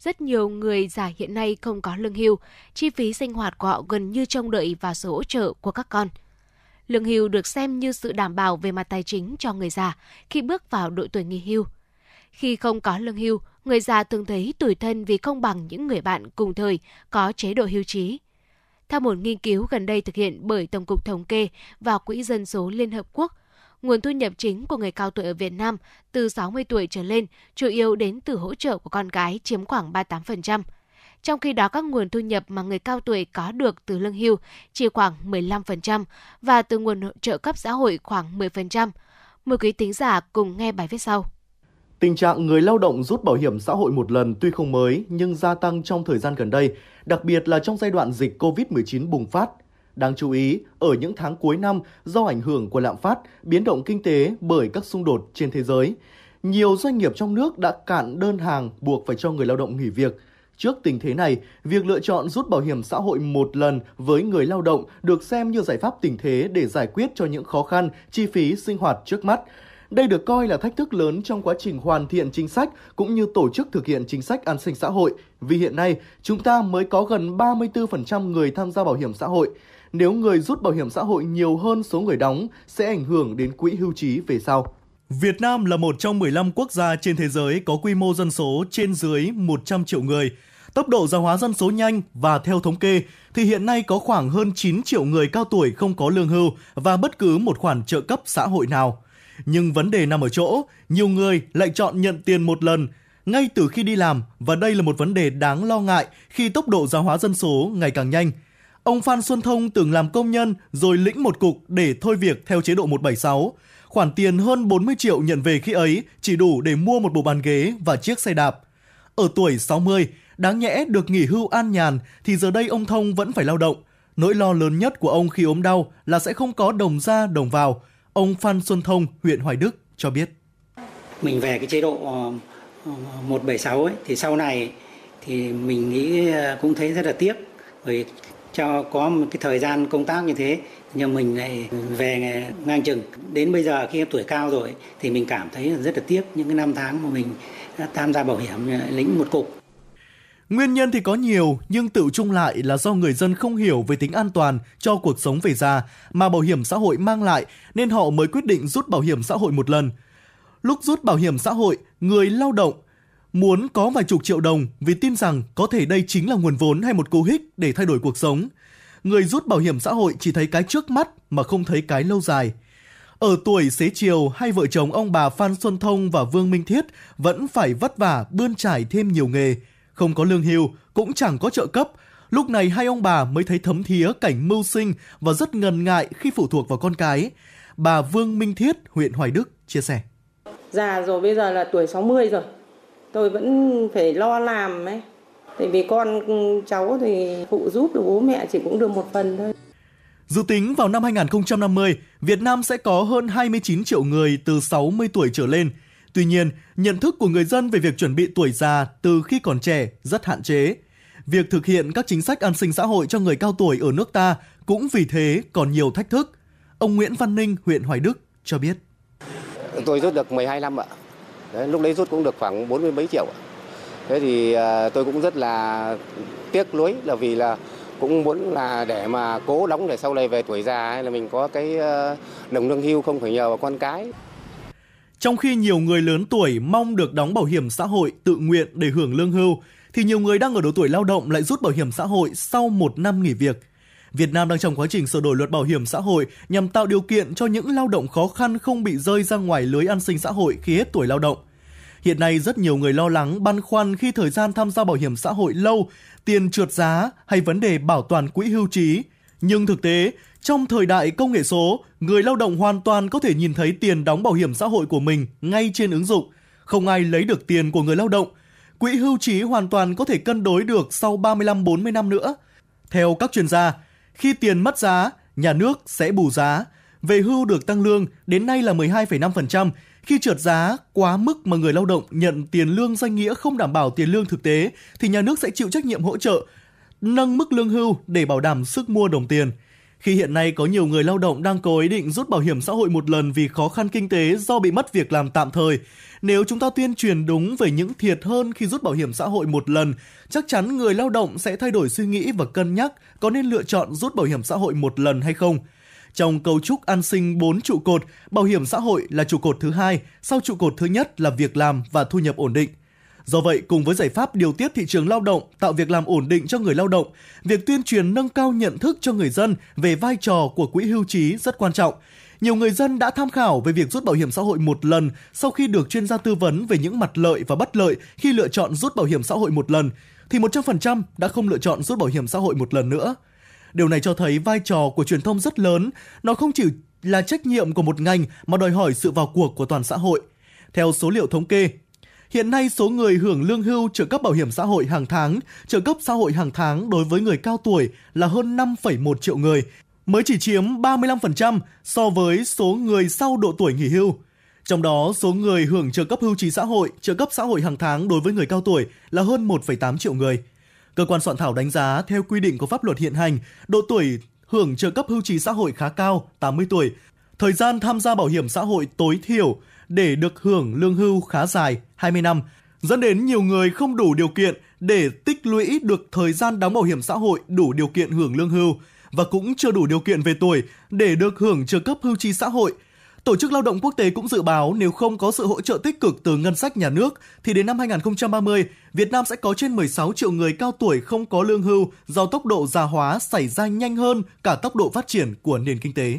rất nhiều người già hiện nay không có lương hưu, chi phí sinh hoạt của họ gần như trông đợi vào sự hỗ trợ của các con. Lương hưu được xem như sự đảm bảo về mặt tài chính cho người già khi bước vào độ tuổi nghỉ hưu. Khi không có lương hưu, người già thường thấy tủi thân vì không bằng những người bạn cùng thời có chế độ hưu trí. Theo một nghiên cứu gần đây thực hiện bởi Tổng cục Thống kê và Quỹ Dân số Liên Hợp Quốc, nguồn thu nhập chính của người cao tuổi ở Việt Nam từ 60 tuổi trở lên chủ yếu đến từ hỗ trợ của con cái chiếm khoảng 38%. Trong khi đó các nguồn thu nhập mà người cao tuổi có được từ lương hưu chỉ khoảng 15% và từ nguồn trợ cấp xã hội khoảng 10%. Mời quý tính giả cùng nghe bài viết sau. Tình trạng người lao động rút bảo hiểm xã hội một lần tuy không mới nhưng gia tăng trong thời gian gần đây, đặc biệt là trong giai đoạn dịch COVID-19 bùng phát. Đáng chú ý, ở những tháng cuối năm do ảnh hưởng của lạm phát, biến động kinh tế bởi các xung đột trên thế giới, nhiều doanh nghiệp trong nước đã cạn đơn hàng buộc phải cho người lao động nghỉ việc. Trước tình thế này, việc lựa chọn rút bảo hiểm xã hội một lần với người lao động được xem như giải pháp tình thế để giải quyết cho những khó khăn, chi phí sinh hoạt trước mắt, đây được coi là thách thức lớn trong quá trình hoàn thiện chính sách cũng như tổ chức thực hiện chính sách an sinh xã hội, vì hiện nay chúng ta mới có gần 34% người tham gia bảo hiểm xã hội. Nếu người rút bảo hiểm xã hội nhiều hơn số người đóng sẽ ảnh hưởng đến quỹ hưu trí về sau. Việt Nam là một trong 15 quốc gia trên thế giới có quy mô dân số trên dưới 100 triệu người. Tốc độ già hóa dân số nhanh và theo thống kê thì hiện nay có khoảng hơn 9 triệu người cao tuổi không có lương hưu và bất cứ một khoản trợ cấp xã hội nào. Nhưng vấn đề nằm ở chỗ, nhiều người lại chọn nhận tiền một lần ngay từ khi đi làm và đây là một vấn đề đáng lo ngại khi tốc độ già hóa dân số ngày càng nhanh. Ông Phan Xuân Thông từng làm công nhân rồi lĩnh một cục để thôi việc theo chế độ 176. Khoản tiền hơn 40 triệu nhận về khi ấy chỉ đủ để mua một bộ bàn ghế và chiếc xe đạp. Ở tuổi 60, đáng nhẽ được nghỉ hưu an nhàn thì giờ đây ông Thông vẫn phải lao động. Nỗi lo lớn nhất của ông khi ốm đau là sẽ không có đồng ra đồng vào, Ông Phan Xuân Thông, huyện Hoài Đức cho biết. Mình về cái chế độ ờ, ờ, 176 ấy, thì sau này thì mình nghĩ cũng thấy rất là tiếc bởi cho có một cái thời gian công tác như thế nhưng mình lại về ngang chừng đến bây giờ khi tuổi cao rồi thì mình cảm thấy rất là tiếc những cái năm tháng mà mình đã tham gia bảo hiểm à, lĩnh một cục Nguyên nhân thì có nhiều, nhưng tự chung lại là do người dân không hiểu về tính an toàn cho cuộc sống về già mà bảo hiểm xã hội mang lại nên họ mới quyết định rút bảo hiểm xã hội một lần. Lúc rút bảo hiểm xã hội, người lao động muốn có vài chục triệu đồng vì tin rằng có thể đây chính là nguồn vốn hay một cú hích để thay đổi cuộc sống. Người rút bảo hiểm xã hội chỉ thấy cái trước mắt mà không thấy cái lâu dài. Ở tuổi xế chiều, hai vợ chồng ông bà Phan Xuân Thông và Vương Minh Thiết vẫn phải vất vả bươn trải thêm nhiều nghề – không có lương hưu, cũng chẳng có trợ cấp. Lúc này hai ông bà mới thấy thấm thía cảnh mưu sinh và rất ngần ngại khi phụ thuộc vào con cái. Bà Vương Minh Thiết, huyện Hoài Đức chia sẻ. Già rồi bây giờ là tuổi 60 rồi. Tôi vẫn phải lo làm ấy. Tại vì con cháu thì phụ giúp được bố mẹ chỉ cũng được một phần thôi. Dự tính vào năm 2050, Việt Nam sẽ có hơn 29 triệu người từ 60 tuổi trở lên – Tuy nhiên, nhận thức của người dân về việc chuẩn bị tuổi già từ khi còn trẻ rất hạn chế. Việc thực hiện các chính sách an sinh xã hội cho người cao tuổi ở nước ta cũng vì thế còn nhiều thách thức. Ông Nguyễn Văn Ninh, huyện Hoài Đức cho biết. Tôi rút được 12 năm ạ. Đấy, lúc đấy rút cũng được khoảng 40 mấy triệu. Thế thì à, tôi cũng rất là tiếc nuối là vì là cũng muốn là để mà cố đóng để sau này về tuổi già hay là mình có cái à, đồng lương hưu không phải nhờ vào con cái. Trong khi nhiều người lớn tuổi mong được đóng bảo hiểm xã hội tự nguyện để hưởng lương hưu, thì nhiều người đang ở độ tuổi lao động lại rút bảo hiểm xã hội sau một năm nghỉ việc. Việt Nam đang trong quá trình sửa đổi luật bảo hiểm xã hội nhằm tạo điều kiện cho những lao động khó khăn không bị rơi ra ngoài lưới an sinh xã hội khi hết tuổi lao động. Hiện nay rất nhiều người lo lắng, băn khoăn khi thời gian tham gia bảo hiểm xã hội lâu, tiền trượt giá hay vấn đề bảo toàn quỹ hưu trí. Nhưng thực tế, trong thời đại công nghệ số, người lao động hoàn toàn có thể nhìn thấy tiền đóng bảo hiểm xã hội của mình ngay trên ứng dụng. Không ai lấy được tiền của người lao động. Quỹ hưu trí hoàn toàn có thể cân đối được sau 35-40 năm nữa. Theo các chuyên gia, khi tiền mất giá, nhà nước sẽ bù giá. Về hưu được tăng lương đến nay là 12,5%, khi trượt giá quá mức mà người lao động nhận tiền lương danh nghĩa không đảm bảo tiền lương thực tế thì nhà nước sẽ chịu trách nhiệm hỗ trợ nâng mức lương hưu để bảo đảm sức mua đồng tiền. Khi hiện nay có nhiều người lao động đang có ý định rút bảo hiểm xã hội một lần vì khó khăn kinh tế do bị mất việc làm tạm thời, nếu chúng ta tuyên truyền đúng về những thiệt hơn khi rút bảo hiểm xã hội một lần, chắc chắn người lao động sẽ thay đổi suy nghĩ và cân nhắc có nên lựa chọn rút bảo hiểm xã hội một lần hay không. Trong cấu trúc an sinh 4 trụ cột, bảo hiểm xã hội là trụ cột thứ hai, sau trụ cột thứ nhất là việc làm và thu nhập ổn định. Do vậy, cùng với giải pháp điều tiết thị trường lao động, tạo việc làm ổn định cho người lao động, việc tuyên truyền nâng cao nhận thức cho người dân về vai trò của quỹ hưu trí rất quan trọng. Nhiều người dân đã tham khảo về việc rút bảo hiểm xã hội một lần sau khi được chuyên gia tư vấn về những mặt lợi và bất lợi khi lựa chọn rút bảo hiểm xã hội một lần, thì 100% đã không lựa chọn rút bảo hiểm xã hội một lần nữa. Điều này cho thấy vai trò của truyền thông rất lớn, nó không chỉ là trách nhiệm của một ngành mà đòi hỏi sự vào cuộc của toàn xã hội. Theo số liệu thống kê, Hiện nay số người hưởng lương hưu trợ cấp bảo hiểm xã hội hàng tháng, trợ cấp xã hội hàng tháng đối với người cao tuổi là hơn 5,1 triệu người, mới chỉ chiếm 35% so với số người sau độ tuổi nghỉ hưu. Trong đó, số người hưởng trợ cấp hưu trí xã hội, trợ cấp xã hội hàng tháng đối với người cao tuổi là hơn 1,8 triệu người. Cơ quan soạn thảo đánh giá theo quy định của pháp luật hiện hành, độ tuổi hưởng trợ cấp hưu trí xã hội khá cao, 80 tuổi. Thời gian tham gia bảo hiểm xã hội tối thiểu để được hưởng lương hưu khá dài, 20 năm, dẫn đến nhiều người không đủ điều kiện để tích lũy được thời gian đóng bảo hiểm xã hội đủ điều kiện hưởng lương hưu và cũng chưa đủ điều kiện về tuổi để được hưởng trợ cấp hưu trí xã hội. Tổ chức Lao động Quốc tế cũng dự báo nếu không có sự hỗ trợ tích cực từ ngân sách nhà nước thì đến năm 2030, Việt Nam sẽ có trên 16 triệu người cao tuổi không có lương hưu do tốc độ già hóa xảy ra nhanh hơn cả tốc độ phát triển của nền kinh tế.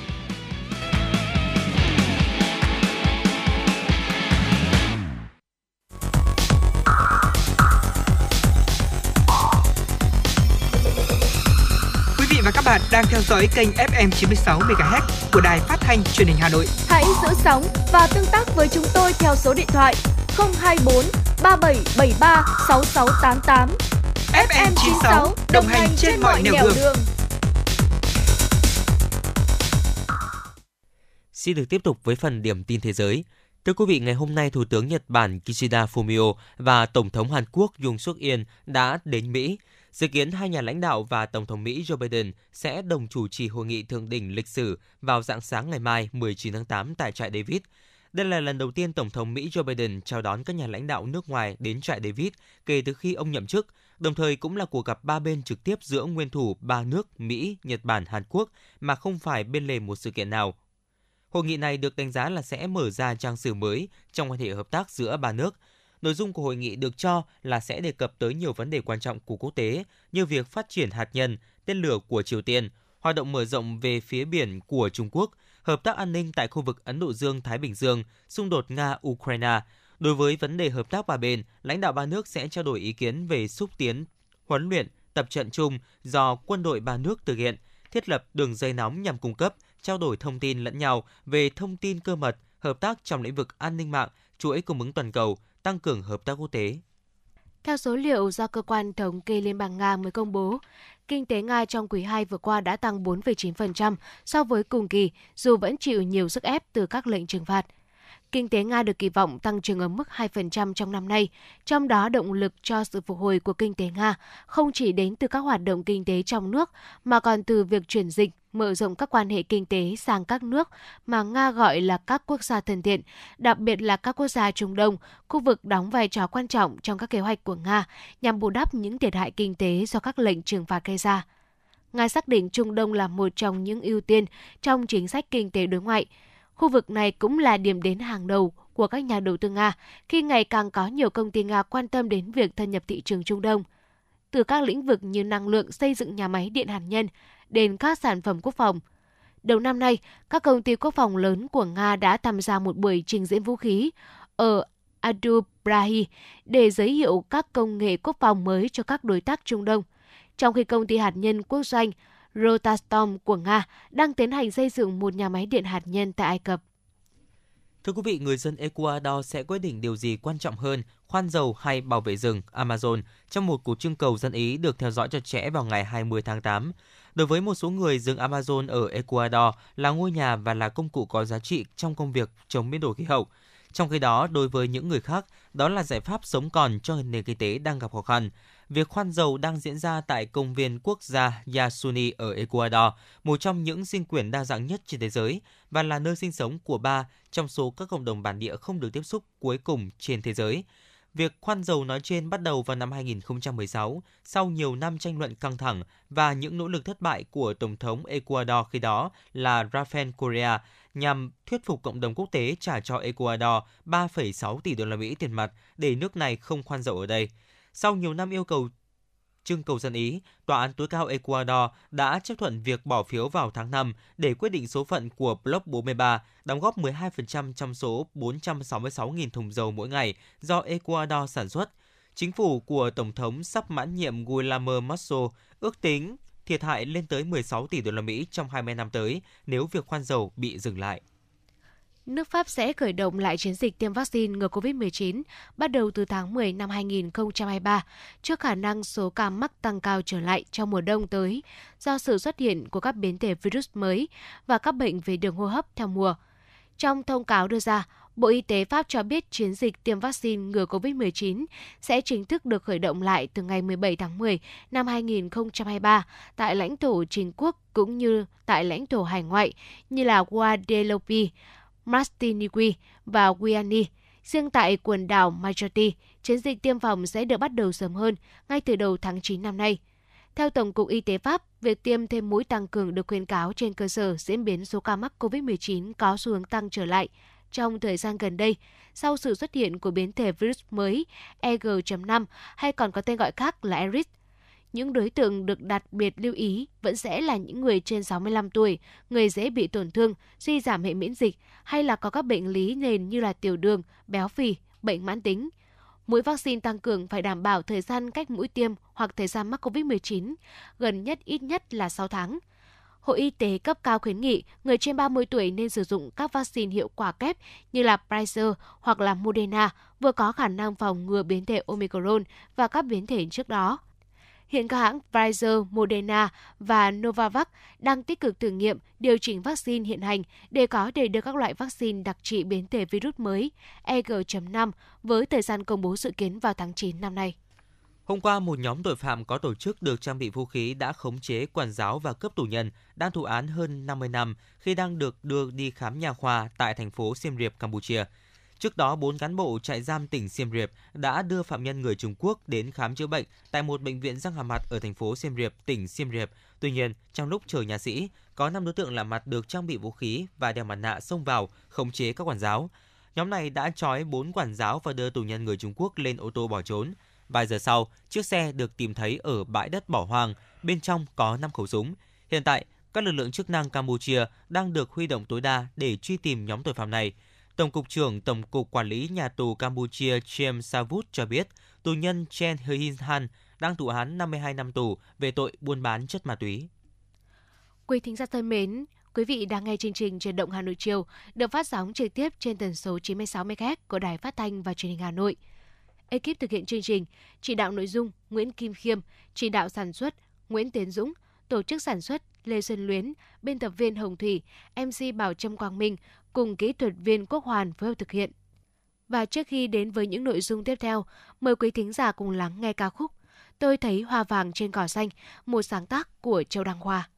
Và các bạn đang theo dõi kênh FM 96 MHz của đài phát thanh truyền hình Hà Nội. Hãy giữ sóng và tương tác với chúng tôi theo số điện thoại 024 3773 6688. FM 96 đồng hành trên mọi nẻo đường. đường. Xin được tiếp tục với phần điểm tin thế giới. Thưa quý vị, ngày hôm nay Thủ tướng Nhật Bản Kishida Fumio và Tổng thống Hàn Quốc Yoon suk yeol đã đến Mỹ Dự kiến hai nhà lãnh đạo và Tổng thống Mỹ Joe Biden sẽ đồng chủ trì hội nghị thượng đỉnh lịch sử vào dạng sáng ngày mai 19 tháng 8 tại trại David. Đây là lần đầu tiên Tổng thống Mỹ Joe Biden chào đón các nhà lãnh đạo nước ngoài đến trại David kể từ khi ông nhậm chức, đồng thời cũng là cuộc gặp ba bên trực tiếp giữa nguyên thủ ba nước Mỹ, Nhật Bản, Hàn Quốc mà không phải bên lề một sự kiện nào. Hội nghị này được đánh giá là sẽ mở ra trang sử mới trong quan hệ hợp tác giữa ba nước – Nội dung của hội nghị được cho là sẽ đề cập tới nhiều vấn đề quan trọng của quốc tế như việc phát triển hạt nhân, tên lửa của Triều Tiên, hoạt động mở rộng về phía biển của Trung Quốc, hợp tác an ninh tại khu vực Ấn Độ Dương-Thái Bình Dương, xung đột Nga-Ukraine. Đối với vấn đề hợp tác ba bên, lãnh đạo ba nước sẽ trao đổi ý kiến về xúc tiến, huấn luyện, tập trận chung do quân đội ba nước thực hiện, thiết lập đường dây nóng nhằm cung cấp, trao đổi thông tin lẫn nhau về thông tin cơ mật, hợp tác trong lĩnh vực an ninh mạng, chuỗi cung ứng toàn cầu, tăng cường hợp tác quốc tế. Theo số liệu do cơ quan thống kê Liên bang Nga mới công bố, kinh tế Nga trong quý 2 vừa qua đã tăng 4,9% so với cùng kỳ, dù vẫn chịu nhiều sức ép từ các lệnh trừng phạt kinh tế Nga được kỳ vọng tăng trưởng ở mức 2% trong năm nay, trong đó động lực cho sự phục hồi của kinh tế Nga không chỉ đến từ các hoạt động kinh tế trong nước mà còn từ việc chuyển dịch, mở rộng các quan hệ kinh tế sang các nước mà Nga gọi là các quốc gia thân thiện, đặc biệt là các quốc gia Trung Đông, khu vực đóng vai trò quan trọng trong các kế hoạch của Nga nhằm bù đắp những thiệt hại kinh tế do các lệnh trừng phạt gây ra. Nga xác định Trung Đông là một trong những ưu tiên trong chính sách kinh tế đối ngoại. Khu vực này cũng là điểm đến hàng đầu của các nhà đầu tư Nga khi ngày càng có nhiều công ty Nga quan tâm đến việc thâm nhập thị trường Trung Đông. Từ các lĩnh vực như năng lượng, xây dựng nhà máy điện hạt nhân đến các sản phẩm quốc phòng. Đầu năm nay, các công ty quốc phòng lớn của Nga đã tham gia một buổi trình diễn vũ khí ở Adubrahi để giới thiệu các công nghệ quốc phòng mới cho các đối tác Trung Đông – trong khi công ty hạt nhân quốc doanh Rotastom của Nga đang tiến hành xây dựng một nhà máy điện hạt nhân tại Ai Cập. Thưa quý vị, người dân Ecuador sẽ quyết định điều gì quan trọng hơn, khoan dầu hay bảo vệ rừng Amazon trong một cuộc trưng cầu dân Ý được theo dõi chặt chẽ vào ngày 20 tháng 8. Đối với một số người, rừng Amazon ở Ecuador là ngôi nhà và là công cụ có giá trị trong công việc chống biến đổi khí hậu. Trong khi đó, đối với những người khác, đó là giải pháp sống còn cho nền kinh tế đang gặp khó khăn việc khoan dầu đang diễn ra tại công viên quốc gia Yasuni ở Ecuador, một trong những sinh quyển đa dạng nhất trên thế giới và là nơi sinh sống của ba trong số các cộng đồng bản địa không được tiếp xúc cuối cùng trên thế giới. Việc khoan dầu nói trên bắt đầu vào năm 2016 sau nhiều năm tranh luận căng thẳng và những nỗ lực thất bại của Tổng thống Ecuador khi đó là Rafael Correa nhằm thuyết phục cộng đồng quốc tế trả cho Ecuador 3,6 tỷ đô la Mỹ tiền mặt để nước này không khoan dầu ở đây. Sau nhiều năm yêu cầu trưng cầu dân Ý, Tòa án tối cao Ecuador đã chấp thuận việc bỏ phiếu vào tháng 5 để quyết định số phận của Block 43, đóng góp 12% trong số 466.000 thùng dầu mỗi ngày do Ecuador sản xuất. Chính phủ của Tổng thống sắp mãn nhiệm Guillermo Masso ước tính thiệt hại lên tới 16 tỷ đô la Mỹ trong 20 năm tới nếu việc khoan dầu bị dừng lại nước Pháp sẽ khởi động lại chiến dịch tiêm vaccine ngừa COVID-19 bắt đầu từ tháng 10 năm 2023 trước khả năng số ca mắc tăng cao trở lại trong mùa đông tới do sự xuất hiện của các biến thể virus mới và các bệnh về đường hô hấp theo mùa. Trong thông cáo đưa ra, Bộ Y tế Pháp cho biết chiến dịch tiêm vaccine ngừa COVID-19 sẽ chính thức được khởi động lại từ ngày 17 tháng 10 năm 2023 tại lãnh thổ chính quốc cũng như tại lãnh thổ hải ngoại như là Guadeloupe, Martinique và Guiani, Riêng tại quần đảo Majority, chiến dịch tiêm phòng sẽ được bắt đầu sớm hơn, ngay từ đầu tháng 9 năm nay. Theo Tổng cục Y tế Pháp, việc tiêm thêm mũi tăng cường được khuyến cáo trên cơ sở diễn biến số ca mắc COVID-19 có xu hướng tăng trở lại trong thời gian gần đây sau sự xuất hiện của biến thể virus mới EG.5 hay còn có tên gọi khác là Eris những đối tượng được đặc biệt lưu ý vẫn sẽ là những người trên 65 tuổi, người dễ bị tổn thương, suy giảm hệ miễn dịch hay là có các bệnh lý nền như là tiểu đường, béo phì, bệnh mãn tính. Mũi vaccine tăng cường phải đảm bảo thời gian cách mũi tiêm hoặc thời gian mắc COVID-19, gần nhất ít nhất là 6 tháng. Hội Y tế cấp cao khuyến nghị người trên 30 tuổi nên sử dụng các vaccine hiệu quả kép như là Pfizer hoặc là Moderna vừa có khả năng phòng ngừa biến thể Omicron và các biến thể trước đó. Hiện các hãng Pfizer, Moderna và Novavax đang tích cực thử nghiệm điều chỉnh vaccine hiện hành để có thể đưa các loại vaccine đặc trị biến thể virus mới EG.5 với thời gian công bố dự kiến vào tháng 9 năm nay. Hôm qua, một nhóm tội phạm có tổ chức được trang bị vũ khí đã khống chế quản giáo và cướp tù nhân đang thụ án hơn 50 năm khi đang được đưa đi khám nhà khoa tại thành phố Siem Reap, Campuchia. Trước đó, bốn cán bộ trại giam tỉnh Siem Reap đã đưa phạm nhân người Trung Quốc đến khám chữa bệnh tại một bệnh viện răng hàm mặt ở thành phố Siem Reap, tỉnh Siem Reap. Tuy nhiên, trong lúc chờ nhà sĩ, có 5 đối tượng lạ mặt được trang bị vũ khí và đeo mặt nạ xông vào, khống chế các quản giáo. Nhóm này đã trói 4 quản giáo và đưa tù nhân người Trung Quốc lên ô tô bỏ trốn. Vài giờ sau, chiếc xe được tìm thấy ở bãi đất bỏ hoang, bên trong có 5 khẩu súng. Hiện tại, các lực lượng chức năng Campuchia đang được huy động tối đa để truy tìm nhóm tội phạm này. Tổng cục trưởng Tổng cục Quản lý Nhà tù Campuchia Chem Savut cho biết, tù nhân Chen Hin Han đang thụ án 52 năm tù về tội buôn bán chất ma túy. Quý thính giả thân mến, quý vị đang nghe chương trình Truyền động Hà Nội chiều được phát sóng trực tiếp trên tần số 96 MHz của Đài Phát thanh và Truyền hình Hà Nội. Ekip thực hiện chương trình, chỉ đạo nội dung Nguyễn Kim Khiêm, chỉ đạo sản xuất Nguyễn Tiến Dũng, tổ chức sản xuất Lê Xuân Luyến, biên tập viên Hồng Thủy, MC Bảo Trâm Quang Minh cùng kỹ thuật viên Quốc Hoàn phối hợp thực hiện. Và trước khi đến với những nội dung tiếp theo, mời quý thính giả cùng lắng nghe ca khúc Tôi thấy hoa vàng trên cỏ xanh, một sáng tác của Châu Đăng Khoa.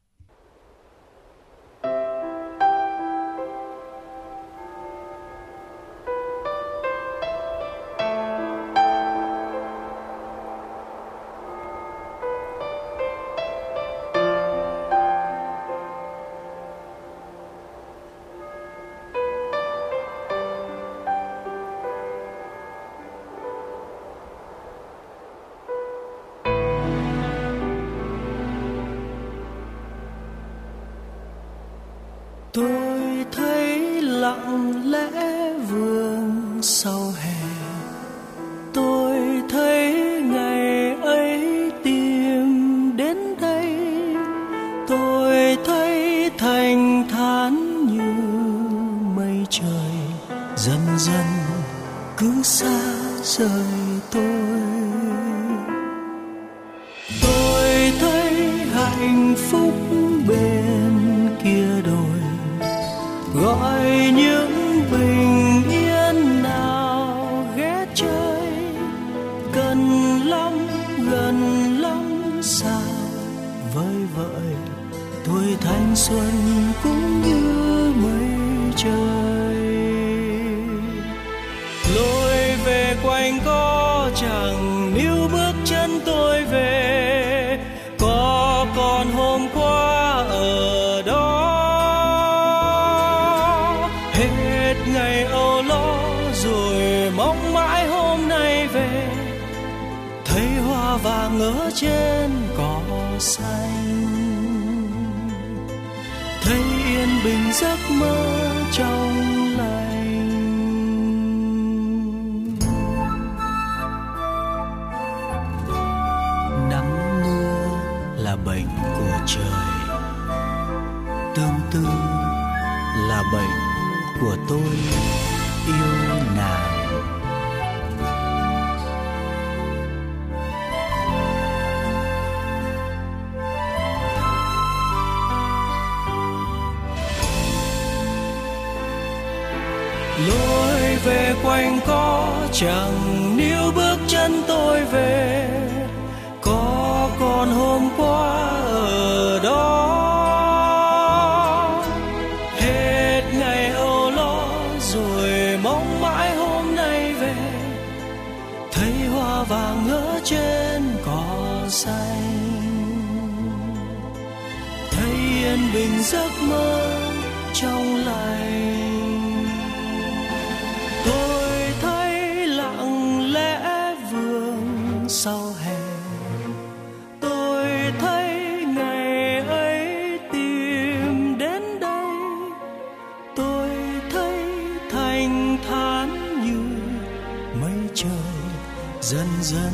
dần dần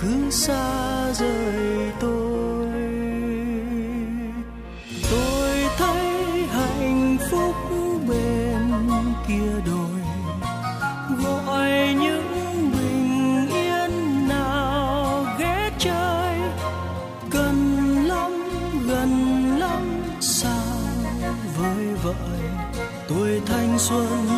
cứ xa rời tôi. Tôi thấy hạnh phúc bên kia đồi. Gọi những bình yên nào ghé chơi. Cần lắm, gần lắm sao với vợi. Tuổi thanh xuân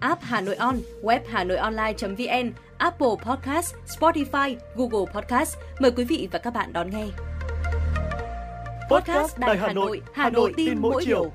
app Hà Nội On, web Hà Nội Online.vn, Apple Podcast, Spotify, Google Podcast. Mời quý vị và các bạn đón nghe. Podcast Đài Hà Nội, Hà Nội tin mỗi chiều.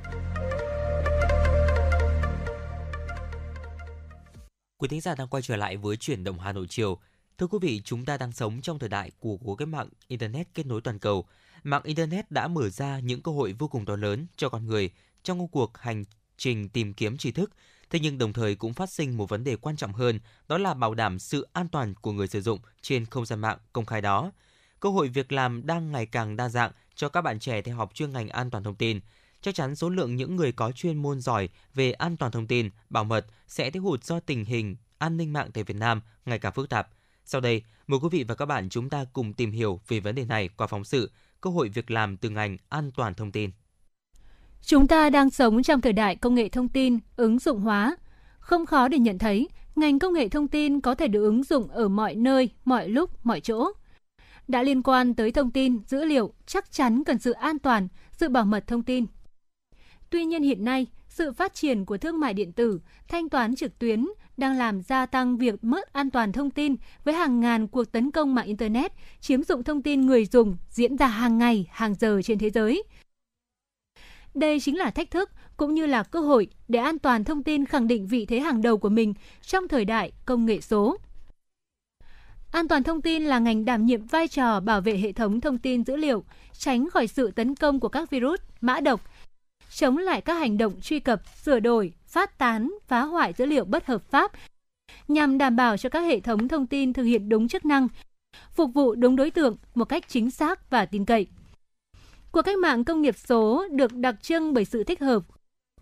Quý thính giả đang quay trở lại với chuyển động Hà Nội chiều. Thưa quý vị, chúng ta đang sống trong thời đại của cuộc cách mạng Internet kết nối toàn cầu. Mạng Internet đã mở ra những cơ hội vô cùng to lớn cho con người trong công cuộc hành trình tìm kiếm tri thức, thế nhưng đồng thời cũng phát sinh một vấn đề quan trọng hơn, đó là bảo đảm sự an toàn của người sử dụng trên không gian mạng công khai đó. Cơ hội việc làm đang ngày càng đa dạng cho các bạn trẻ theo học chuyên ngành an toàn thông tin. Chắc chắn số lượng những người có chuyên môn giỏi về an toàn thông tin, bảo mật sẽ thiếu hụt do tình hình an ninh mạng tại Việt Nam ngày càng phức tạp. Sau đây, mời quý vị và các bạn chúng ta cùng tìm hiểu về vấn đề này qua phóng sự Cơ hội việc làm từ ngành an toàn thông tin. Chúng ta đang sống trong thời đại công nghệ thông tin, ứng dụng hóa. Không khó để nhận thấy, ngành công nghệ thông tin có thể được ứng dụng ở mọi nơi, mọi lúc, mọi chỗ. Đã liên quan tới thông tin, dữ liệu, chắc chắn cần sự an toàn, sự bảo mật thông tin. Tuy nhiên hiện nay, sự phát triển của thương mại điện tử, thanh toán trực tuyến đang làm gia tăng việc mất an toàn thông tin với hàng ngàn cuộc tấn công mạng Internet, chiếm dụng thông tin người dùng diễn ra hàng ngày, hàng giờ trên thế giới. Đây chính là thách thức cũng như là cơ hội để an toàn thông tin khẳng định vị thế hàng đầu của mình trong thời đại công nghệ số. An toàn thông tin là ngành đảm nhiệm vai trò bảo vệ hệ thống thông tin dữ liệu, tránh khỏi sự tấn công của các virus, mã độc, chống lại các hành động truy cập, sửa đổi, phát tán, phá hoại dữ liệu bất hợp pháp, nhằm đảm bảo cho các hệ thống thông tin thực hiện đúng chức năng, phục vụ đúng đối tượng một cách chính xác và tin cậy. Cuộc cách mạng công nghiệp số được đặc trưng bởi sự thích hợp,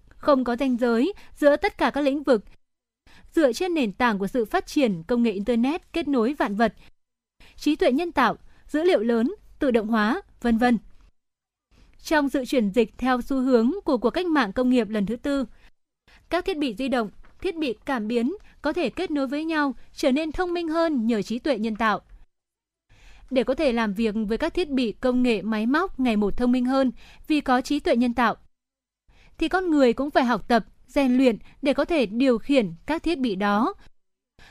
không có ranh giới giữa tất cả các lĩnh vực, dựa trên nền tảng của sự phát triển công nghệ Internet kết nối vạn vật, trí tuệ nhân tạo, dữ liệu lớn, tự động hóa, vân vân. Trong sự chuyển dịch theo xu hướng của cuộc cách mạng công nghiệp lần thứ tư, các thiết bị di động, thiết bị cảm biến có thể kết nối với nhau, trở nên thông minh hơn nhờ trí tuệ nhân tạo – để có thể làm việc với các thiết bị công nghệ máy móc ngày một thông minh hơn vì có trí tuệ nhân tạo. Thì con người cũng phải học tập, rèn luyện để có thể điều khiển các thiết bị đó,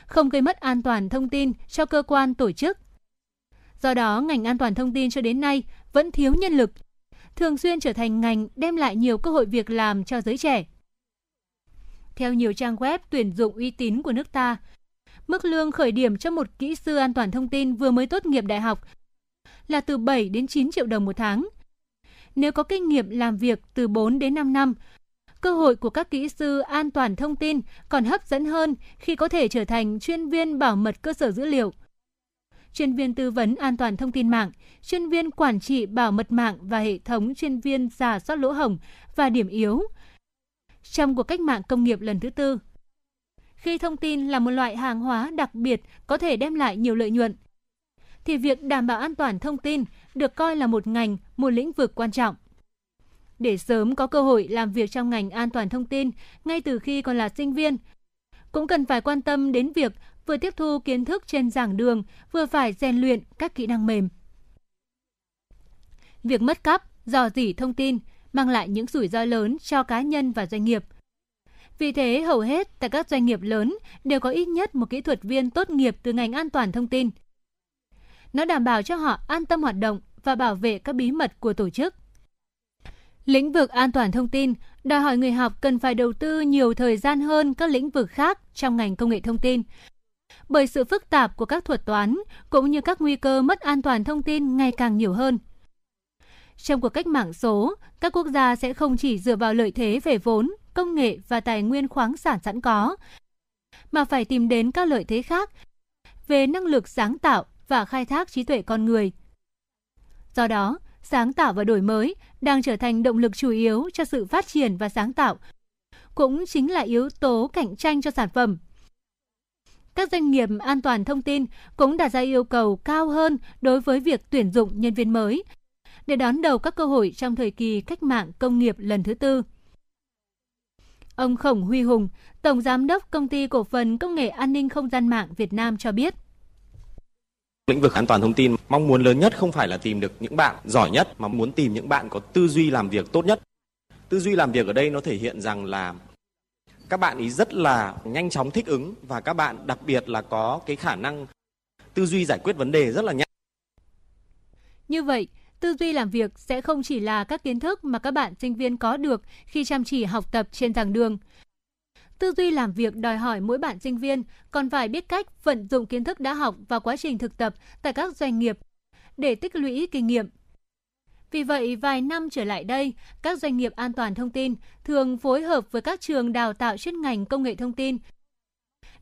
không gây mất an toàn thông tin cho cơ quan tổ chức. Do đó, ngành an toàn thông tin cho đến nay vẫn thiếu nhân lực, thường xuyên trở thành ngành đem lại nhiều cơ hội việc làm cho giới trẻ. Theo nhiều trang web tuyển dụng uy tín của nước ta, mức lương khởi điểm cho một kỹ sư an toàn thông tin vừa mới tốt nghiệp đại học là từ 7 đến 9 triệu đồng một tháng. Nếu có kinh nghiệm làm việc từ 4 đến 5 năm, cơ hội của các kỹ sư an toàn thông tin còn hấp dẫn hơn khi có thể trở thành chuyên viên bảo mật cơ sở dữ liệu, chuyên viên tư vấn an toàn thông tin mạng, chuyên viên quản trị bảo mật mạng và hệ thống chuyên viên giả soát lỗ hổng và điểm yếu. Trong cuộc cách mạng công nghiệp lần thứ tư, khi thông tin là một loại hàng hóa đặc biệt có thể đem lại nhiều lợi nhuận, thì việc đảm bảo an toàn thông tin được coi là một ngành, một lĩnh vực quan trọng. Để sớm có cơ hội làm việc trong ngành an toàn thông tin ngay từ khi còn là sinh viên, cũng cần phải quan tâm đến việc vừa tiếp thu kiến thức trên giảng đường, vừa phải rèn luyện các kỹ năng mềm. Việc mất cắp, dò dỉ thông tin mang lại những rủi ro lớn cho cá nhân và doanh nghiệp. Vì thế, hầu hết tại các doanh nghiệp lớn đều có ít nhất một kỹ thuật viên tốt nghiệp từ ngành an toàn thông tin. Nó đảm bảo cho họ an tâm hoạt động và bảo vệ các bí mật của tổ chức. Lĩnh vực an toàn thông tin đòi hỏi người học cần phải đầu tư nhiều thời gian hơn các lĩnh vực khác trong ngành công nghệ thông tin. Bởi sự phức tạp của các thuật toán cũng như các nguy cơ mất an toàn thông tin ngày càng nhiều hơn. Trong cuộc cách mạng số, các quốc gia sẽ không chỉ dựa vào lợi thế về vốn công nghệ và tài nguyên khoáng sản sẵn có, mà phải tìm đến các lợi thế khác về năng lực sáng tạo và khai thác trí tuệ con người. Do đó, sáng tạo và đổi mới đang trở thành động lực chủ yếu cho sự phát triển và sáng tạo, cũng chính là yếu tố cạnh tranh cho sản phẩm. các doanh nghiệp an toàn thông tin cũng đặt ra yêu cầu cao hơn đối với việc tuyển dụng nhân viên mới để đón đầu các cơ hội trong thời kỳ cách mạng công nghiệp lần thứ tư. Ông Khổng Huy Hùng, Tổng Giám đốc Công ty Cổ phần Công nghệ An ninh Không gian mạng Việt Nam cho biết. Lĩnh vực an toàn thông tin, mong muốn lớn nhất không phải là tìm được những bạn giỏi nhất mà muốn tìm những bạn có tư duy làm việc tốt nhất. Tư duy làm việc ở đây nó thể hiện rằng là các bạn ý rất là nhanh chóng thích ứng và các bạn đặc biệt là có cái khả năng tư duy giải quyết vấn đề rất là nhanh. Như vậy, tư duy làm việc sẽ không chỉ là các kiến thức mà các bạn sinh viên có được khi chăm chỉ học tập trên giảng đường. Tư duy làm việc đòi hỏi mỗi bạn sinh viên còn phải biết cách vận dụng kiến thức đã học vào quá trình thực tập tại các doanh nghiệp để tích lũy kinh nghiệm. Vì vậy, vài năm trở lại đây, các doanh nghiệp an toàn thông tin thường phối hợp với các trường đào tạo chuyên ngành công nghệ thông tin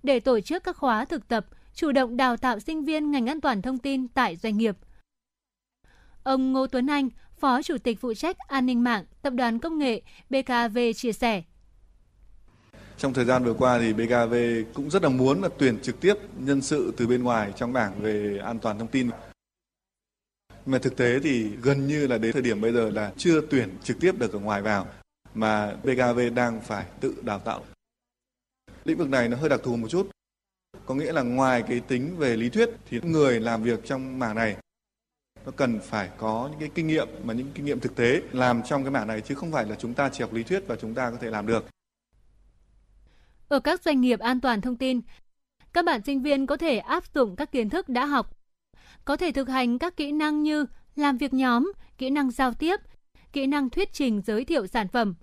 để tổ chức các khóa thực tập, chủ động đào tạo sinh viên ngành an toàn thông tin tại doanh nghiệp – Ông Ngô Tuấn Anh, Phó Chủ tịch phụ trách an ninh mạng Tập đoàn Công nghệ BKV chia sẻ. Trong thời gian vừa qua thì BKV cũng rất là muốn là tuyển trực tiếp nhân sự từ bên ngoài trong bảng về an toàn thông tin. Mà thực tế thì gần như là đến thời điểm bây giờ là chưa tuyển trực tiếp được ở ngoài vào mà BKV đang phải tự đào tạo. Lĩnh vực này nó hơi đặc thù một chút. Có nghĩa là ngoài cái tính về lý thuyết thì người làm việc trong mảng này nó cần phải có những cái kinh nghiệm mà những kinh nghiệm thực tế làm trong cái mảng này chứ không phải là chúng ta chỉ học lý thuyết và chúng ta có thể làm được. Ở các doanh nghiệp an toàn thông tin, các bạn sinh viên có thể áp dụng các kiến thức đã học, có thể thực hành các kỹ năng như làm việc nhóm, kỹ năng giao tiếp, kỹ năng thuyết trình giới thiệu sản phẩm.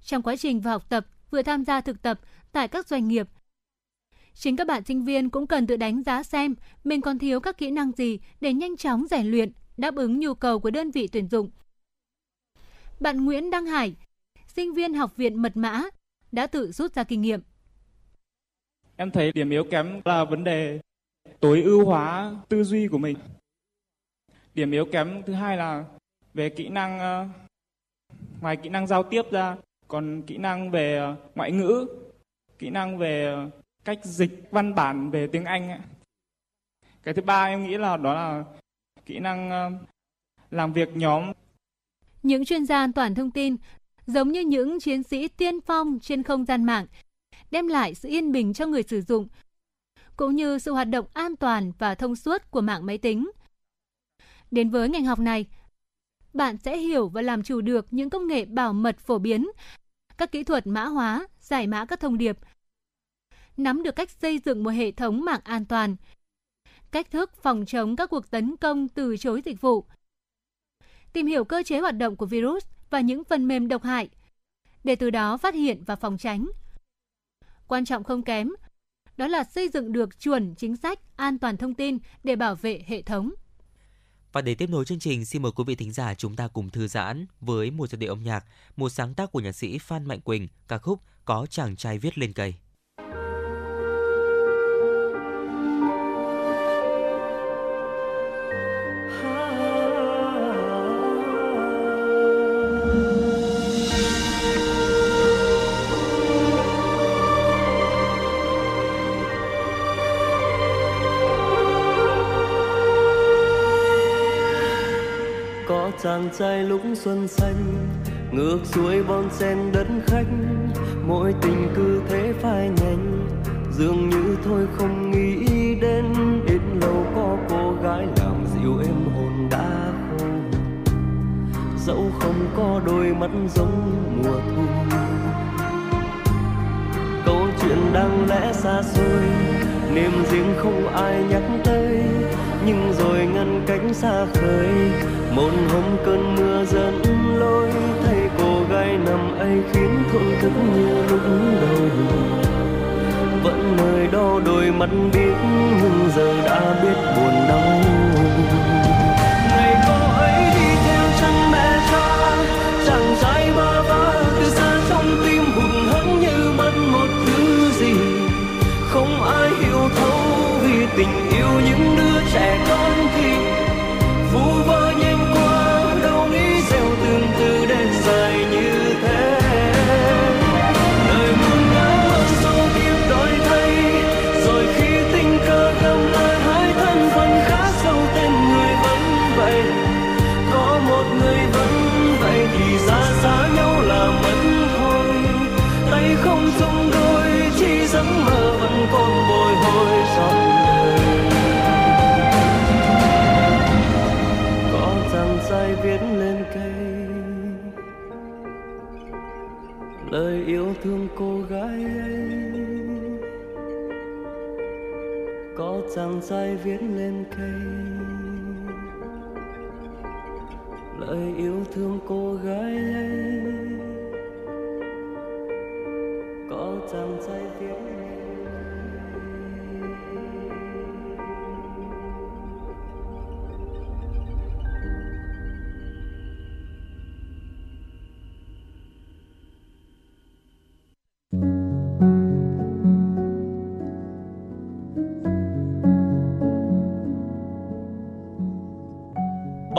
Trong quá trình vừa học tập, vừa tham gia thực tập tại các doanh nghiệp Chính các bạn sinh viên cũng cần tự đánh giá xem mình còn thiếu các kỹ năng gì để nhanh chóng rèn luyện, đáp ứng nhu cầu của đơn vị tuyển dụng. Bạn Nguyễn Đăng Hải, sinh viên học viện Mật Mã, đã tự rút ra kinh nghiệm. Em thấy điểm yếu kém là vấn đề tối ưu hóa tư duy của mình. Điểm yếu kém thứ hai là về kỹ năng ờ, ngoài kỹ năng giao tiếp ra còn kỹ năng về ngoại ngữ, kỹ năng về cách dịch văn bản về tiếng Anh ấy. Cái thứ ba em nghĩ là đó là kỹ năng ờ, làm việc nhóm. Những chuyên gia an toàn thông tin giống như những chiến sĩ tiên phong trên không gian mạng, đem lại sự yên bình cho người sử dụng, cũng như sự hoạt động an toàn và thông suốt của mạng máy tính. Đến với ngành học này, bạn sẽ hiểu và làm chủ được những công nghệ bảo mật phổ biến, các kỹ thuật mã hóa, giải mã các thông điệp, nắm được cách xây dựng một hệ thống mạng an toàn, cách thức phòng chống các cuộc tấn công từ chối dịch vụ, tìm hiểu cơ chế hoạt động của virus và những phần mềm độc hại, để từ đó phát hiện và phòng tránh. Quan trọng không kém, đó là xây dựng được chuẩn chính sách an toàn thông tin để bảo vệ hệ thống. Và để tiếp nối chương trình, xin mời quý vị thính giả chúng ta cùng thư giãn với một giai điệu âm nhạc, một sáng tác của nhạc sĩ Phan Mạnh Quỳnh, ca khúc Có chàng trai viết lên cây. Trai lúc xuân xanh, ngược xuôi bon sen đất khách. Mỗi tình cứ thế phai nhanh dường như thôi không nghĩ đến ít lâu có cô gái làm dịu em hồn đã khô. Dẫu không có đôi mắt giống mùa thu. Câu chuyện đang lẽ xa xôi niềm riêng không ai nhắc tới, nhưng rồi ngăn cánh xa khơi. Một hôm cơn mưa dẫn lối, thấy cô gái nằm ấy khiến thổn thức như lúc đầu. Vẫn nơi đó đôi mắt biết, nhưng giờ đã biết buồn đau. cô gái ấy. Có chàng trai viết lên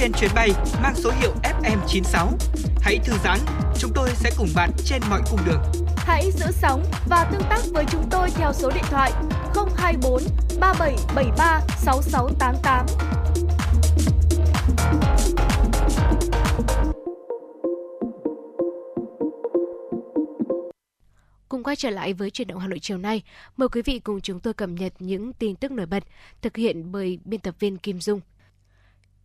Trên chuyến bay mang số hiệu FM96. Hãy thư giãn, chúng tôi sẽ cùng bạn trên mọi cung đường. Hãy giữ sóng và tương tác với chúng tôi theo số điện thoại 024 3773 6688. Cùng quay trở lại với chuyển động Hà Nội chiều nay, mời quý vị cùng chúng tôi cập nhật những tin tức nổi bật thực hiện bởi biên tập viên Kim Dung.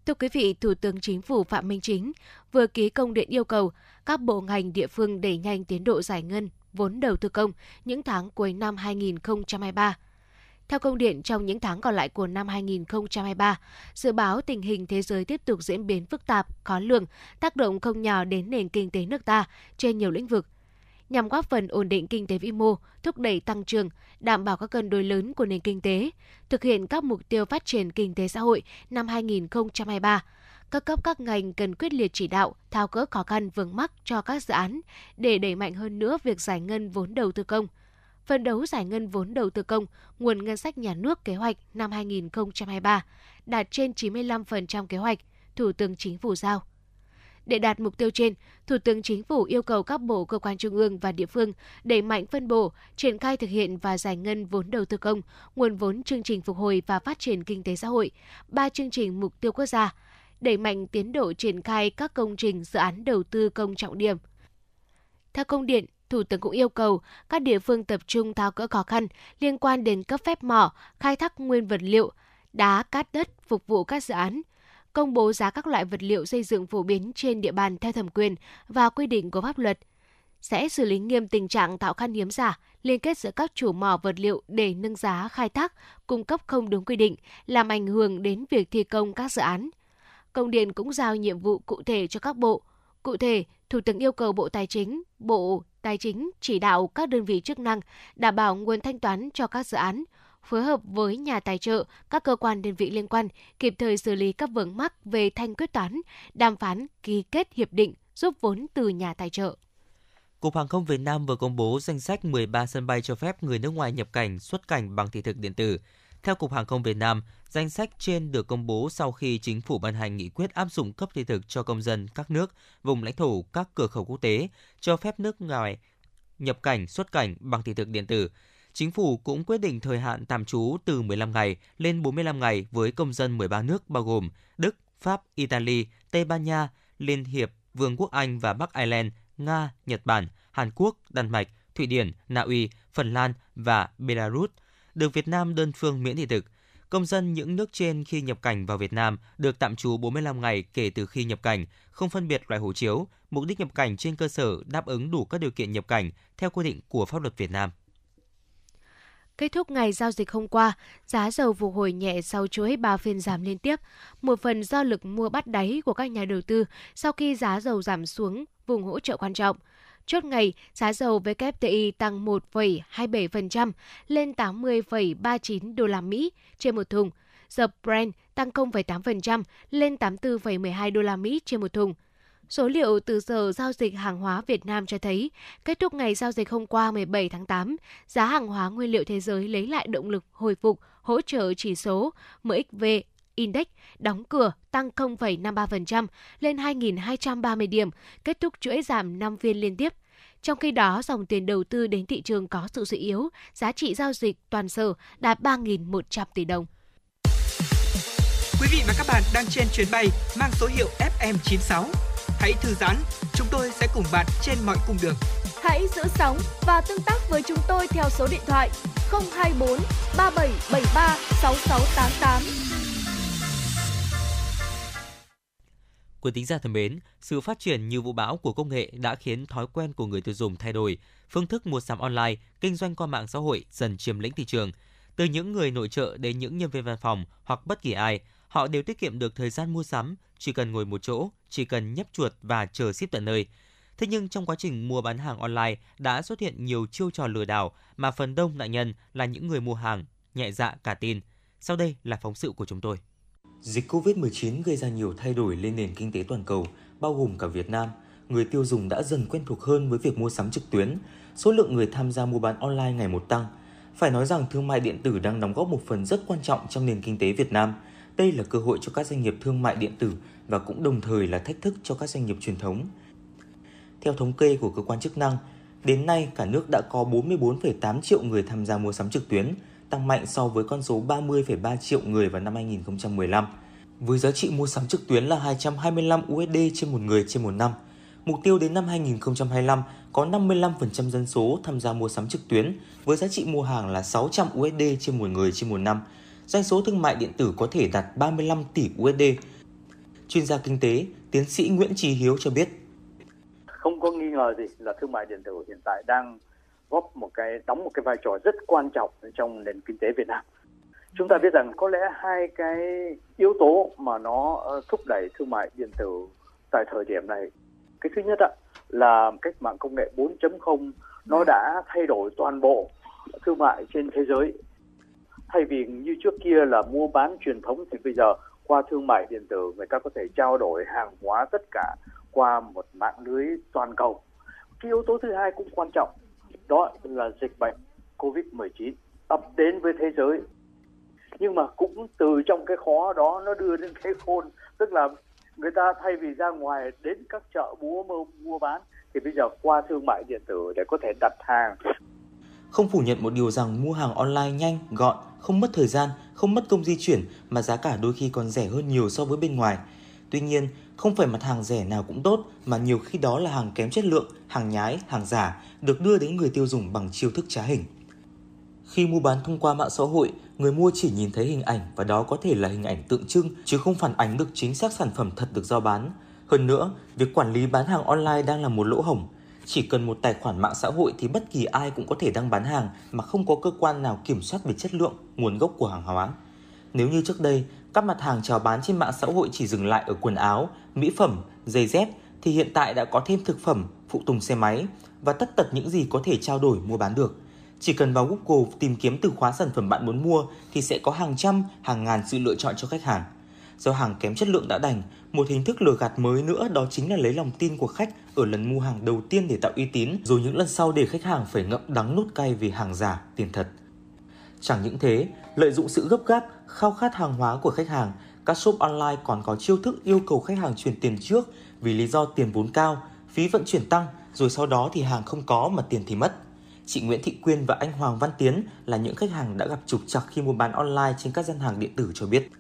Thưa quý vị, Thủ tướng Chính phủ Phạm Minh Chính vừa ký công điện yêu cầu các bộ ngành địa phương đẩy nhanh tiến độ giải ngân vốn đầu tư công những tháng cuối năm 2023. Theo công điện, trong những tháng còn lại của năm 2023, dự báo tình hình thế giới tiếp tục diễn biến phức tạp, khó lường, tác động không nhỏ đến nền kinh tế nước ta trên nhiều lĩnh vực. Nhằm góp phần ổn định kinh tế vĩ mô, thúc đẩy tăng trưởng, đảm bảo các cân đối lớn của nền kinh tế, thực hiện các mục tiêu phát triển kinh tế xã hội năm 2023, các cấp các ngành cần quyết liệt chỉ đạo, thao gỡ khó khăn vướng mắc cho các dự án để đẩy mạnh hơn nữa việc giải ngân vốn đầu tư công. Phần đấu giải ngân vốn đầu tư công, nguồn ngân sách nhà nước kế hoạch năm 2023 đạt trên 95% kế hoạch, Thủ tướng Chính phủ giao. Để đạt mục tiêu trên, Thủ tướng Chính phủ yêu cầu các bộ cơ quan trung ương và địa phương đẩy mạnh phân bổ, triển khai thực hiện và giải ngân vốn đầu tư công, nguồn vốn chương trình phục hồi và phát triển kinh tế xã hội, ba chương trình mục tiêu quốc gia, đẩy mạnh tiến độ triển khai các công trình dự án đầu tư công trọng điểm. Theo công điện, Thủ tướng cũng yêu cầu các địa phương tập trung tháo gỡ khó khăn liên quan đến cấp phép mỏ, khai thác nguyên vật liệu, đá, cát đất phục vụ các dự án, công bố giá các loại vật liệu xây dựng phổ biến trên địa bàn theo thẩm quyền và quy định của pháp luật. Sẽ xử lý nghiêm tình trạng tạo khan hiếm giả, liên kết giữa các chủ mỏ vật liệu để nâng giá khai thác, cung cấp không đúng quy định, làm ảnh hưởng đến việc thi công các dự án. Công điện cũng giao nhiệm vụ cụ thể cho các bộ. Cụ thể, Thủ tướng yêu cầu Bộ Tài chính, Bộ Tài chính chỉ đạo các đơn vị chức năng đảm bảo nguồn thanh toán cho các dự án, phối hợp với nhà tài trợ, các cơ quan đơn vị liên quan kịp thời xử lý các vướng mắc về thanh quyết toán, đàm phán, ký kết hiệp định giúp vốn từ nhà tài trợ. Cục Hàng không Việt Nam vừa công bố danh sách 13 sân bay cho phép người nước ngoài nhập cảnh, xuất cảnh bằng thị thực điện tử. Theo Cục Hàng không Việt Nam, Danh sách trên được công bố sau khi chính phủ ban hành nghị quyết áp dụng cấp thị thực cho công dân các nước, vùng lãnh thổ, các cửa khẩu quốc tế, cho phép nước ngoài nhập cảnh, xuất cảnh bằng thị thực điện tử. Chính phủ cũng quyết định thời hạn tạm trú từ 15 ngày lên 45 ngày với công dân 13 nước bao gồm Đức, Pháp, Italy, Tây Ban Nha, Liên hiệp, Vương quốc Anh và Bắc Ireland, Nga, Nhật Bản, Hàn Quốc, Đan Mạch, Thụy Điển, Na Uy, Phần Lan và Belarus được Việt Nam đơn phương miễn thị thực. Công dân những nước trên khi nhập cảnh vào Việt Nam được tạm trú 45 ngày kể từ khi nhập cảnh, không phân biệt loại hộ chiếu, mục đích nhập cảnh trên cơ sở đáp ứng đủ các điều kiện nhập cảnh theo quy định của pháp luật Việt Nam. Kết thúc ngày giao dịch hôm qua, giá dầu phục hồi nhẹ sau chuỗi 3 phiên giảm liên tiếp, một phần do lực mua bắt đáy của các nhà đầu tư sau khi giá dầu giảm xuống vùng hỗ trợ quan trọng. Chốt ngày, giá dầu WTI tăng 1,27% lên 80,39 đô la Mỹ trên một thùng. Dầu Brent tăng 0,8% lên 84,12 đô la Mỹ trên một thùng. Số liệu từ Sở Giao dịch Hàng hóa Việt Nam cho thấy, kết thúc ngày giao dịch hôm qua 17 tháng 8, giá hàng hóa nguyên liệu thế giới lấy lại động lực hồi phục, hỗ trợ chỉ số MXV Index đóng cửa tăng 0,53% lên 2.230 điểm, kết thúc chuỗi giảm 5 phiên liên tiếp. Trong khi đó, dòng tiền đầu tư đến thị trường có sự suy yếu, giá trị giao dịch toàn sở đạt 3.100 tỷ đồng. Quý vị và các bạn đang trên chuyến bay mang số hiệu FM96. Hãy thư giãn, chúng tôi sẽ cùng bạn trên mọi cung đường. Hãy giữ sóng và tương tác với chúng tôi theo số điện thoại 024 3773 6688. Quý tính giả thân mến, sự phát triển như vũ bão của công nghệ đã khiến thói quen của người tiêu dùng thay đổi. Phương thức mua sắm online, kinh doanh qua mạng xã hội dần chiếm lĩnh thị trường. Từ những người nội trợ đến những nhân viên văn phòng hoặc bất kỳ ai, họ đều tiết kiệm được thời gian mua sắm, chỉ cần ngồi một chỗ, chỉ cần nhấp chuột và chờ ship tận nơi. Thế nhưng trong quá trình mua bán hàng online đã xuất hiện nhiều chiêu trò lừa đảo mà phần đông nạn nhân là những người mua hàng nhẹ dạ cả tin. Sau đây là phóng sự của chúng tôi. Dịch COVID-19 gây ra nhiều thay đổi lên nền kinh tế toàn cầu, bao gồm cả Việt Nam. Người tiêu dùng đã dần quen thuộc hơn với việc mua sắm trực tuyến. Số lượng người tham gia mua bán online ngày một tăng. Phải nói rằng thương mại điện tử đang đóng góp một phần rất quan trọng trong nền kinh tế Việt Nam. Đây là cơ hội cho các doanh nghiệp thương mại điện tử và cũng đồng thời là thách thức cho các doanh nghiệp truyền thống. Theo thống kê của cơ quan chức năng, đến nay cả nước đã có 44,8 triệu người tham gia mua sắm trực tuyến, tăng mạnh so với con số 30,3 triệu người vào năm 2015. Với giá trị mua sắm trực tuyến là 225 USD trên một người trên một năm. Mục tiêu đến năm 2025 có 55% dân số tham gia mua sắm trực tuyến với giá trị mua hàng là 600 USD trên một người trên một năm. Doanh số thương mại điện tử có thể đạt 35 tỷ USD. Chuyên gia kinh tế, tiến sĩ Nguyễn Trí Hiếu cho biết. Không có nghi ngờ gì là thương mại điện tử hiện tại đang góp một cái đóng một cái vai trò rất quan trọng trong nền kinh tế Việt Nam. Chúng ta biết rằng có lẽ hai cái yếu tố mà nó ờ, thúc đẩy thương mại điện tử tại thời điểm này. Cái thứ nhất ạ là cách mạng công nghệ 4.0 nó đã thay đổi toàn bộ thương mại trên thế giới. Thay vì như trước kia là mua bán truyền thống thì bây giờ qua thương mại điện tử người ta có thể trao đổi hàng hóa tất cả qua một mạng lưới toàn cầu. Cái yếu tố thứ hai cũng quan trọng đó là dịch bệnh COVID-19 ập đến với thế giới. Nhưng mà cũng từ trong cái khó đó nó đưa đến cái khôn, tức là người ta thay vì ra ngoài đến các chợ búa mua, mua bán thì bây giờ qua thương mại điện tử để có thể đặt hàng. Không phủ nhận một điều rằng mua hàng online nhanh, gọn, không mất thời gian, không mất công di chuyển mà giá cả đôi khi còn rẻ hơn nhiều so với bên ngoài. Tuy nhiên, không phải mặt hàng rẻ nào cũng tốt mà nhiều khi đó là hàng kém chất lượng, hàng nhái, hàng giả được đưa đến người tiêu dùng bằng chiêu thức trá hình. Khi mua bán thông qua mạng xã hội, người mua chỉ nhìn thấy hình ảnh và đó có thể là hình ảnh tượng trưng chứ không phản ánh được chính xác sản phẩm thật được giao bán. Hơn nữa, việc quản lý bán hàng online đang là một lỗ hổng. Chỉ cần một tài khoản mạng xã hội thì bất kỳ ai cũng có thể đăng bán hàng mà không có cơ quan nào kiểm soát về chất lượng, nguồn gốc của hàng hóa. Nếu như trước đây, các mặt hàng chào bán trên mạng xã hội chỉ dừng lại ở quần áo, mỹ phẩm, giày dép thì hiện tại đã có thêm thực phẩm, phụ tùng xe máy và tất tật những gì có thể trao đổi mua bán được. Chỉ cần vào Google tìm kiếm từ khóa sản phẩm bạn muốn mua thì sẽ có hàng trăm, hàng ngàn sự lựa chọn cho khách hàng. Do hàng kém chất lượng đã đành, một hình thức lừa gạt mới nữa đó chính là lấy lòng tin của khách ở lần mua hàng đầu tiên để tạo uy tín, rồi những lần sau để khách hàng phải ngậm đắng nút cay vì hàng giả, tiền thật. Chẳng những thế, lợi dụng sự gấp gáp, khao khát hàng hóa của khách hàng, các shop online còn có chiêu thức yêu cầu khách hàng chuyển tiền trước vì lý do tiền vốn cao, phí vận chuyển tăng, rồi sau đó thì hàng không có mà tiền thì mất. Chị Nguyễn Thị Quyên và anh Hoàng Văn Tiến là những khách hàng đã gặp trục trặc khi mua bán online trên các gian hàng điện tử cho biết.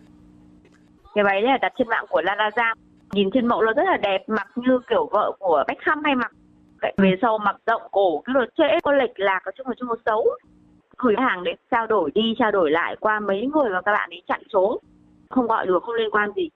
Cái váy này là đặt trên mạng của Lazada. Nhìn trên mẫu nó rất là đẹp, mặc như kiểu vợ của Beckham hay mặc. Về sau mặc rộng cổ, cái lượt trễ, có lệch lạc, ở chung là chung xấu. Gửi hàng để trao đổi đi, trao đổi lại qua mấy người và các bạn ấy chặn số. Không gọi được, không liên quan gì.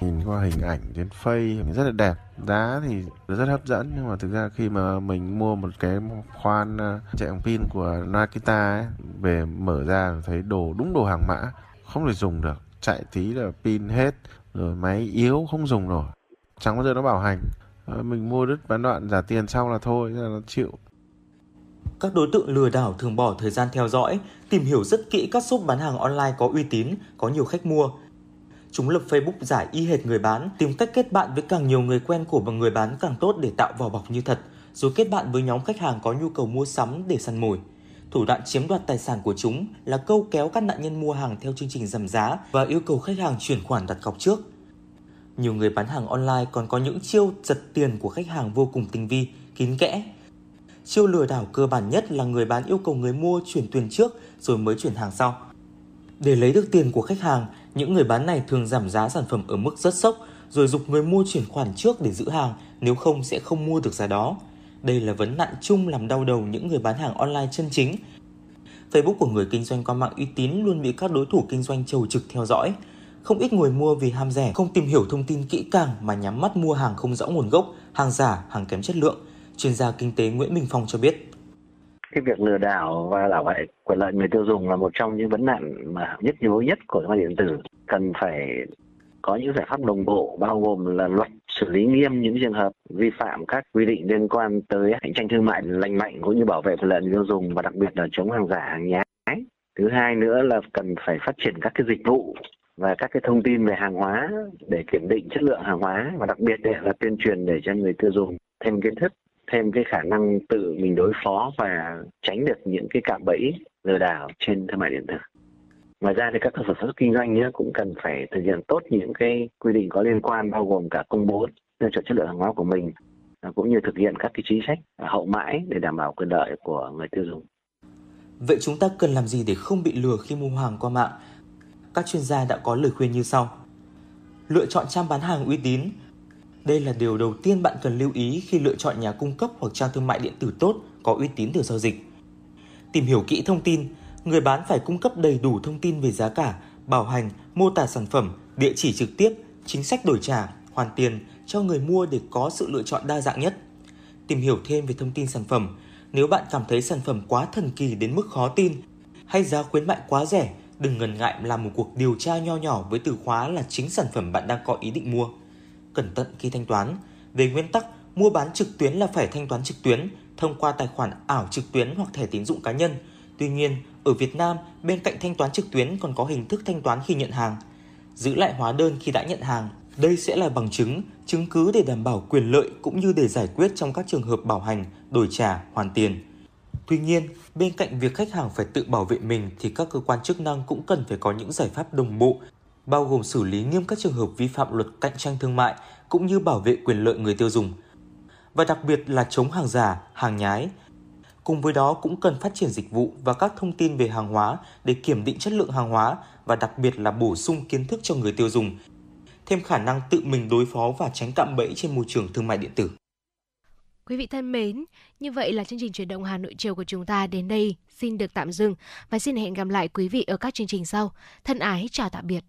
Nhìn qua hình ảnh trên Face rất là đẹp, giá thì rất hấp dẫn nhưng mà thực ra khi mà mình mua một cái khoan ờ, chạy bằng pin của Nakita ấy, về mở ra thấy đồ đúng đồ hàng mã, không thể dùng được, chạy tí là pin hết, rồi máy yếu không dùng nổi, chẳng bao giờ nó bảo hành. Ờ, mình mua đứt bán đoạn giả tiền xong là thôi, là nó chịu. Các đối tượng lừa đảo thường bỏ thời gian theo dõi, tìm hiểu rất kỹ các shop bán hàng online có uy tín, có nhiều khách mua. Chúng lập Facebook giả y hệt người bán, tìm cách kết bạn với càng nhiều người quen của người bán càng tốt để tạo vỏ bọc như thật, rồi kết bạn với nhóm khách hàng có nhu cầu mua sắm để săn mồi. Thủ đoạn chiếm đoạt tài sản của chúng là câu kéo các nạn nhân mua hàng theo chương trình giảm giá và yêu cầu khách hàng chuyển khoản đặt cọc trước. Nhiều người bán hàng online còn có những chiêu giật tiền của khách hàng vô cùng tinh vi, kín kẽ. Chiêu lừa đảo cơ bản nhất là người bán yêu cầu người mua chuyển tiền trước rồi mới chuyển hàng sau. Để lấy được tiền của khách hàng, những người bán này thường giảm giá sản phẩm ở mức rất sốc rồi dục người mua chuyển khoản trước để giữ hàng, nếu không sẽ không mua được giá đó. Đây là vấn nạn chung làm đau đầu những người bán hàng online chân chính. Facebook của người kinh doanh qua mạng uy tín luôn bị các đối thủ kinh doanh trầu trực theo dõi. Không ít người mua vì ham rẻ, không tìm hiểu thông tin kỹ càng mà nhắm mắt mua hàng không rõ nguồn gốc, hàng giả, hàng kém chất lượng. Chuyên gia kinh tế Nguyễn Minh Phong cho biết cái việc lừa đảo và đảo vệ quyền lợi người tiêu dùng là một trong những vấn nạn mà nhất nhối nhất của thương mại điện tử cần phải có những giải pháp đồng bộ bao gồm là luật xử lý nghiêm những trường hợp vi phạm các quy định liên quan tới cạnh tranh thương mại lành mạnh cũng như bảo vệ quyền lợi người tiêu dùng và đặc biệt là chống hàng giả, hàng nhái thứ hai nữa là cần phải phát triển các cái dịch vụ và các cái thông tin về hàng hóa để kiểm định chất lượng hàng hóa và đặc biệt là tuyên truyền để cho người tiêu dùng thêm kiến thức, thêm cái khả năng tự mình đối phó và tránh được những cái cạm bẫy lừa đảo trên thương mại điện tử. Ngoài ra thì các cơ sở sản xuất kinh doanh cũng cần phải thực hiện tốt những cái quy định có liên quan bao gồm cả công bố tiêu chuẩn chất lượng hàng hóa của mình à, cũng như thực hiện các cái chính sách hậu mãi để đảm bảo quyền lợi của người tiêu dùng. Vậy chúng ta cần làm gì để không bị lừa khi mua hàng qua mạng? Các chuyên gia đã có lời khuyên như sau. Lựa chọn trang bán hàng uy tín, đây là điều đầu tiên bạn cần lưu ý khi lựa chọn nhà cung cấp hoặc trang thương mại điện tử tốt có uy tín để giao dịch. Tìm hiểu kỹ thông tin, người bán phải cung cấp đầy đủ thông tin về giá cả, bảo hành, mô tả sản phẩm, địa chỉ trực tiếp, chính sách đổi trả, hoàn tiền cho người mua để có sự lựa chọn đa dạng nhất. Tìm hiểu thêm về thông tin sản phẩm. Nếu bạn cảm thấy sản phẩm quá thần kỳ đến mức khó tin hay giá khuyến mại quá rẻ, đừng ngần ngại làm một cuộc điều tra nho nhỏ với từ khóa là chính sản phẩm bạn đang có ý định mua cẩn thận khi thanh toán. Về nguyên tắc, mua bán trực tuyến là phải thanh toán trực tuyến thông qua tài khoản ảo trực tuyến hoặc thẻ tín dụng cá nhân. Tuy nhiên, ở Việt Nam, bên cạnh thanh toán trực tuyến còn có hình thức thanh toán khi nhận hàng. Giữ lại hóa đơn khi đã nhận hàng, đây sẽ là bằng chứng, chứng cứ để đảm bảo quyền lợi cũng như để giải quyết trong các trường hợp bảo hành, đổi trả, hoàn tiền. Tuy nhiên, bên cạnh việc khách hàng phải tự bảo vệ mình thì các cơ quan chức năng cũng cần phải có những giải pháp đồng bộ bao gồm xử lý nghiêm các trường hợp vi phạm luật cạnh tranh thương mại cũng như bảo vệ quyền lợi người tiêu dùng. Và đặc biệt là chống hàng giả, hàng nhái. Cùng với đó cũng cần phát triển dịch vụ và các thông tin về hàng hóa để kiểm định chất lượng hàng hóa và đặc biệt là bổ sung kiến thức cho người tiêu dùng, thêm khả năng tự mình đối phó và tránh cạm bẫy trên môi trường thương mại điện tử. Quý vị thân mến, như vậy là chương trình chuyển động Hà Nội chiều của chúng ta đến đây xin được tạm dừng và xin hẹn gặp lại quý vị ở các chương trình sau. Thân ái chào tạm biệt.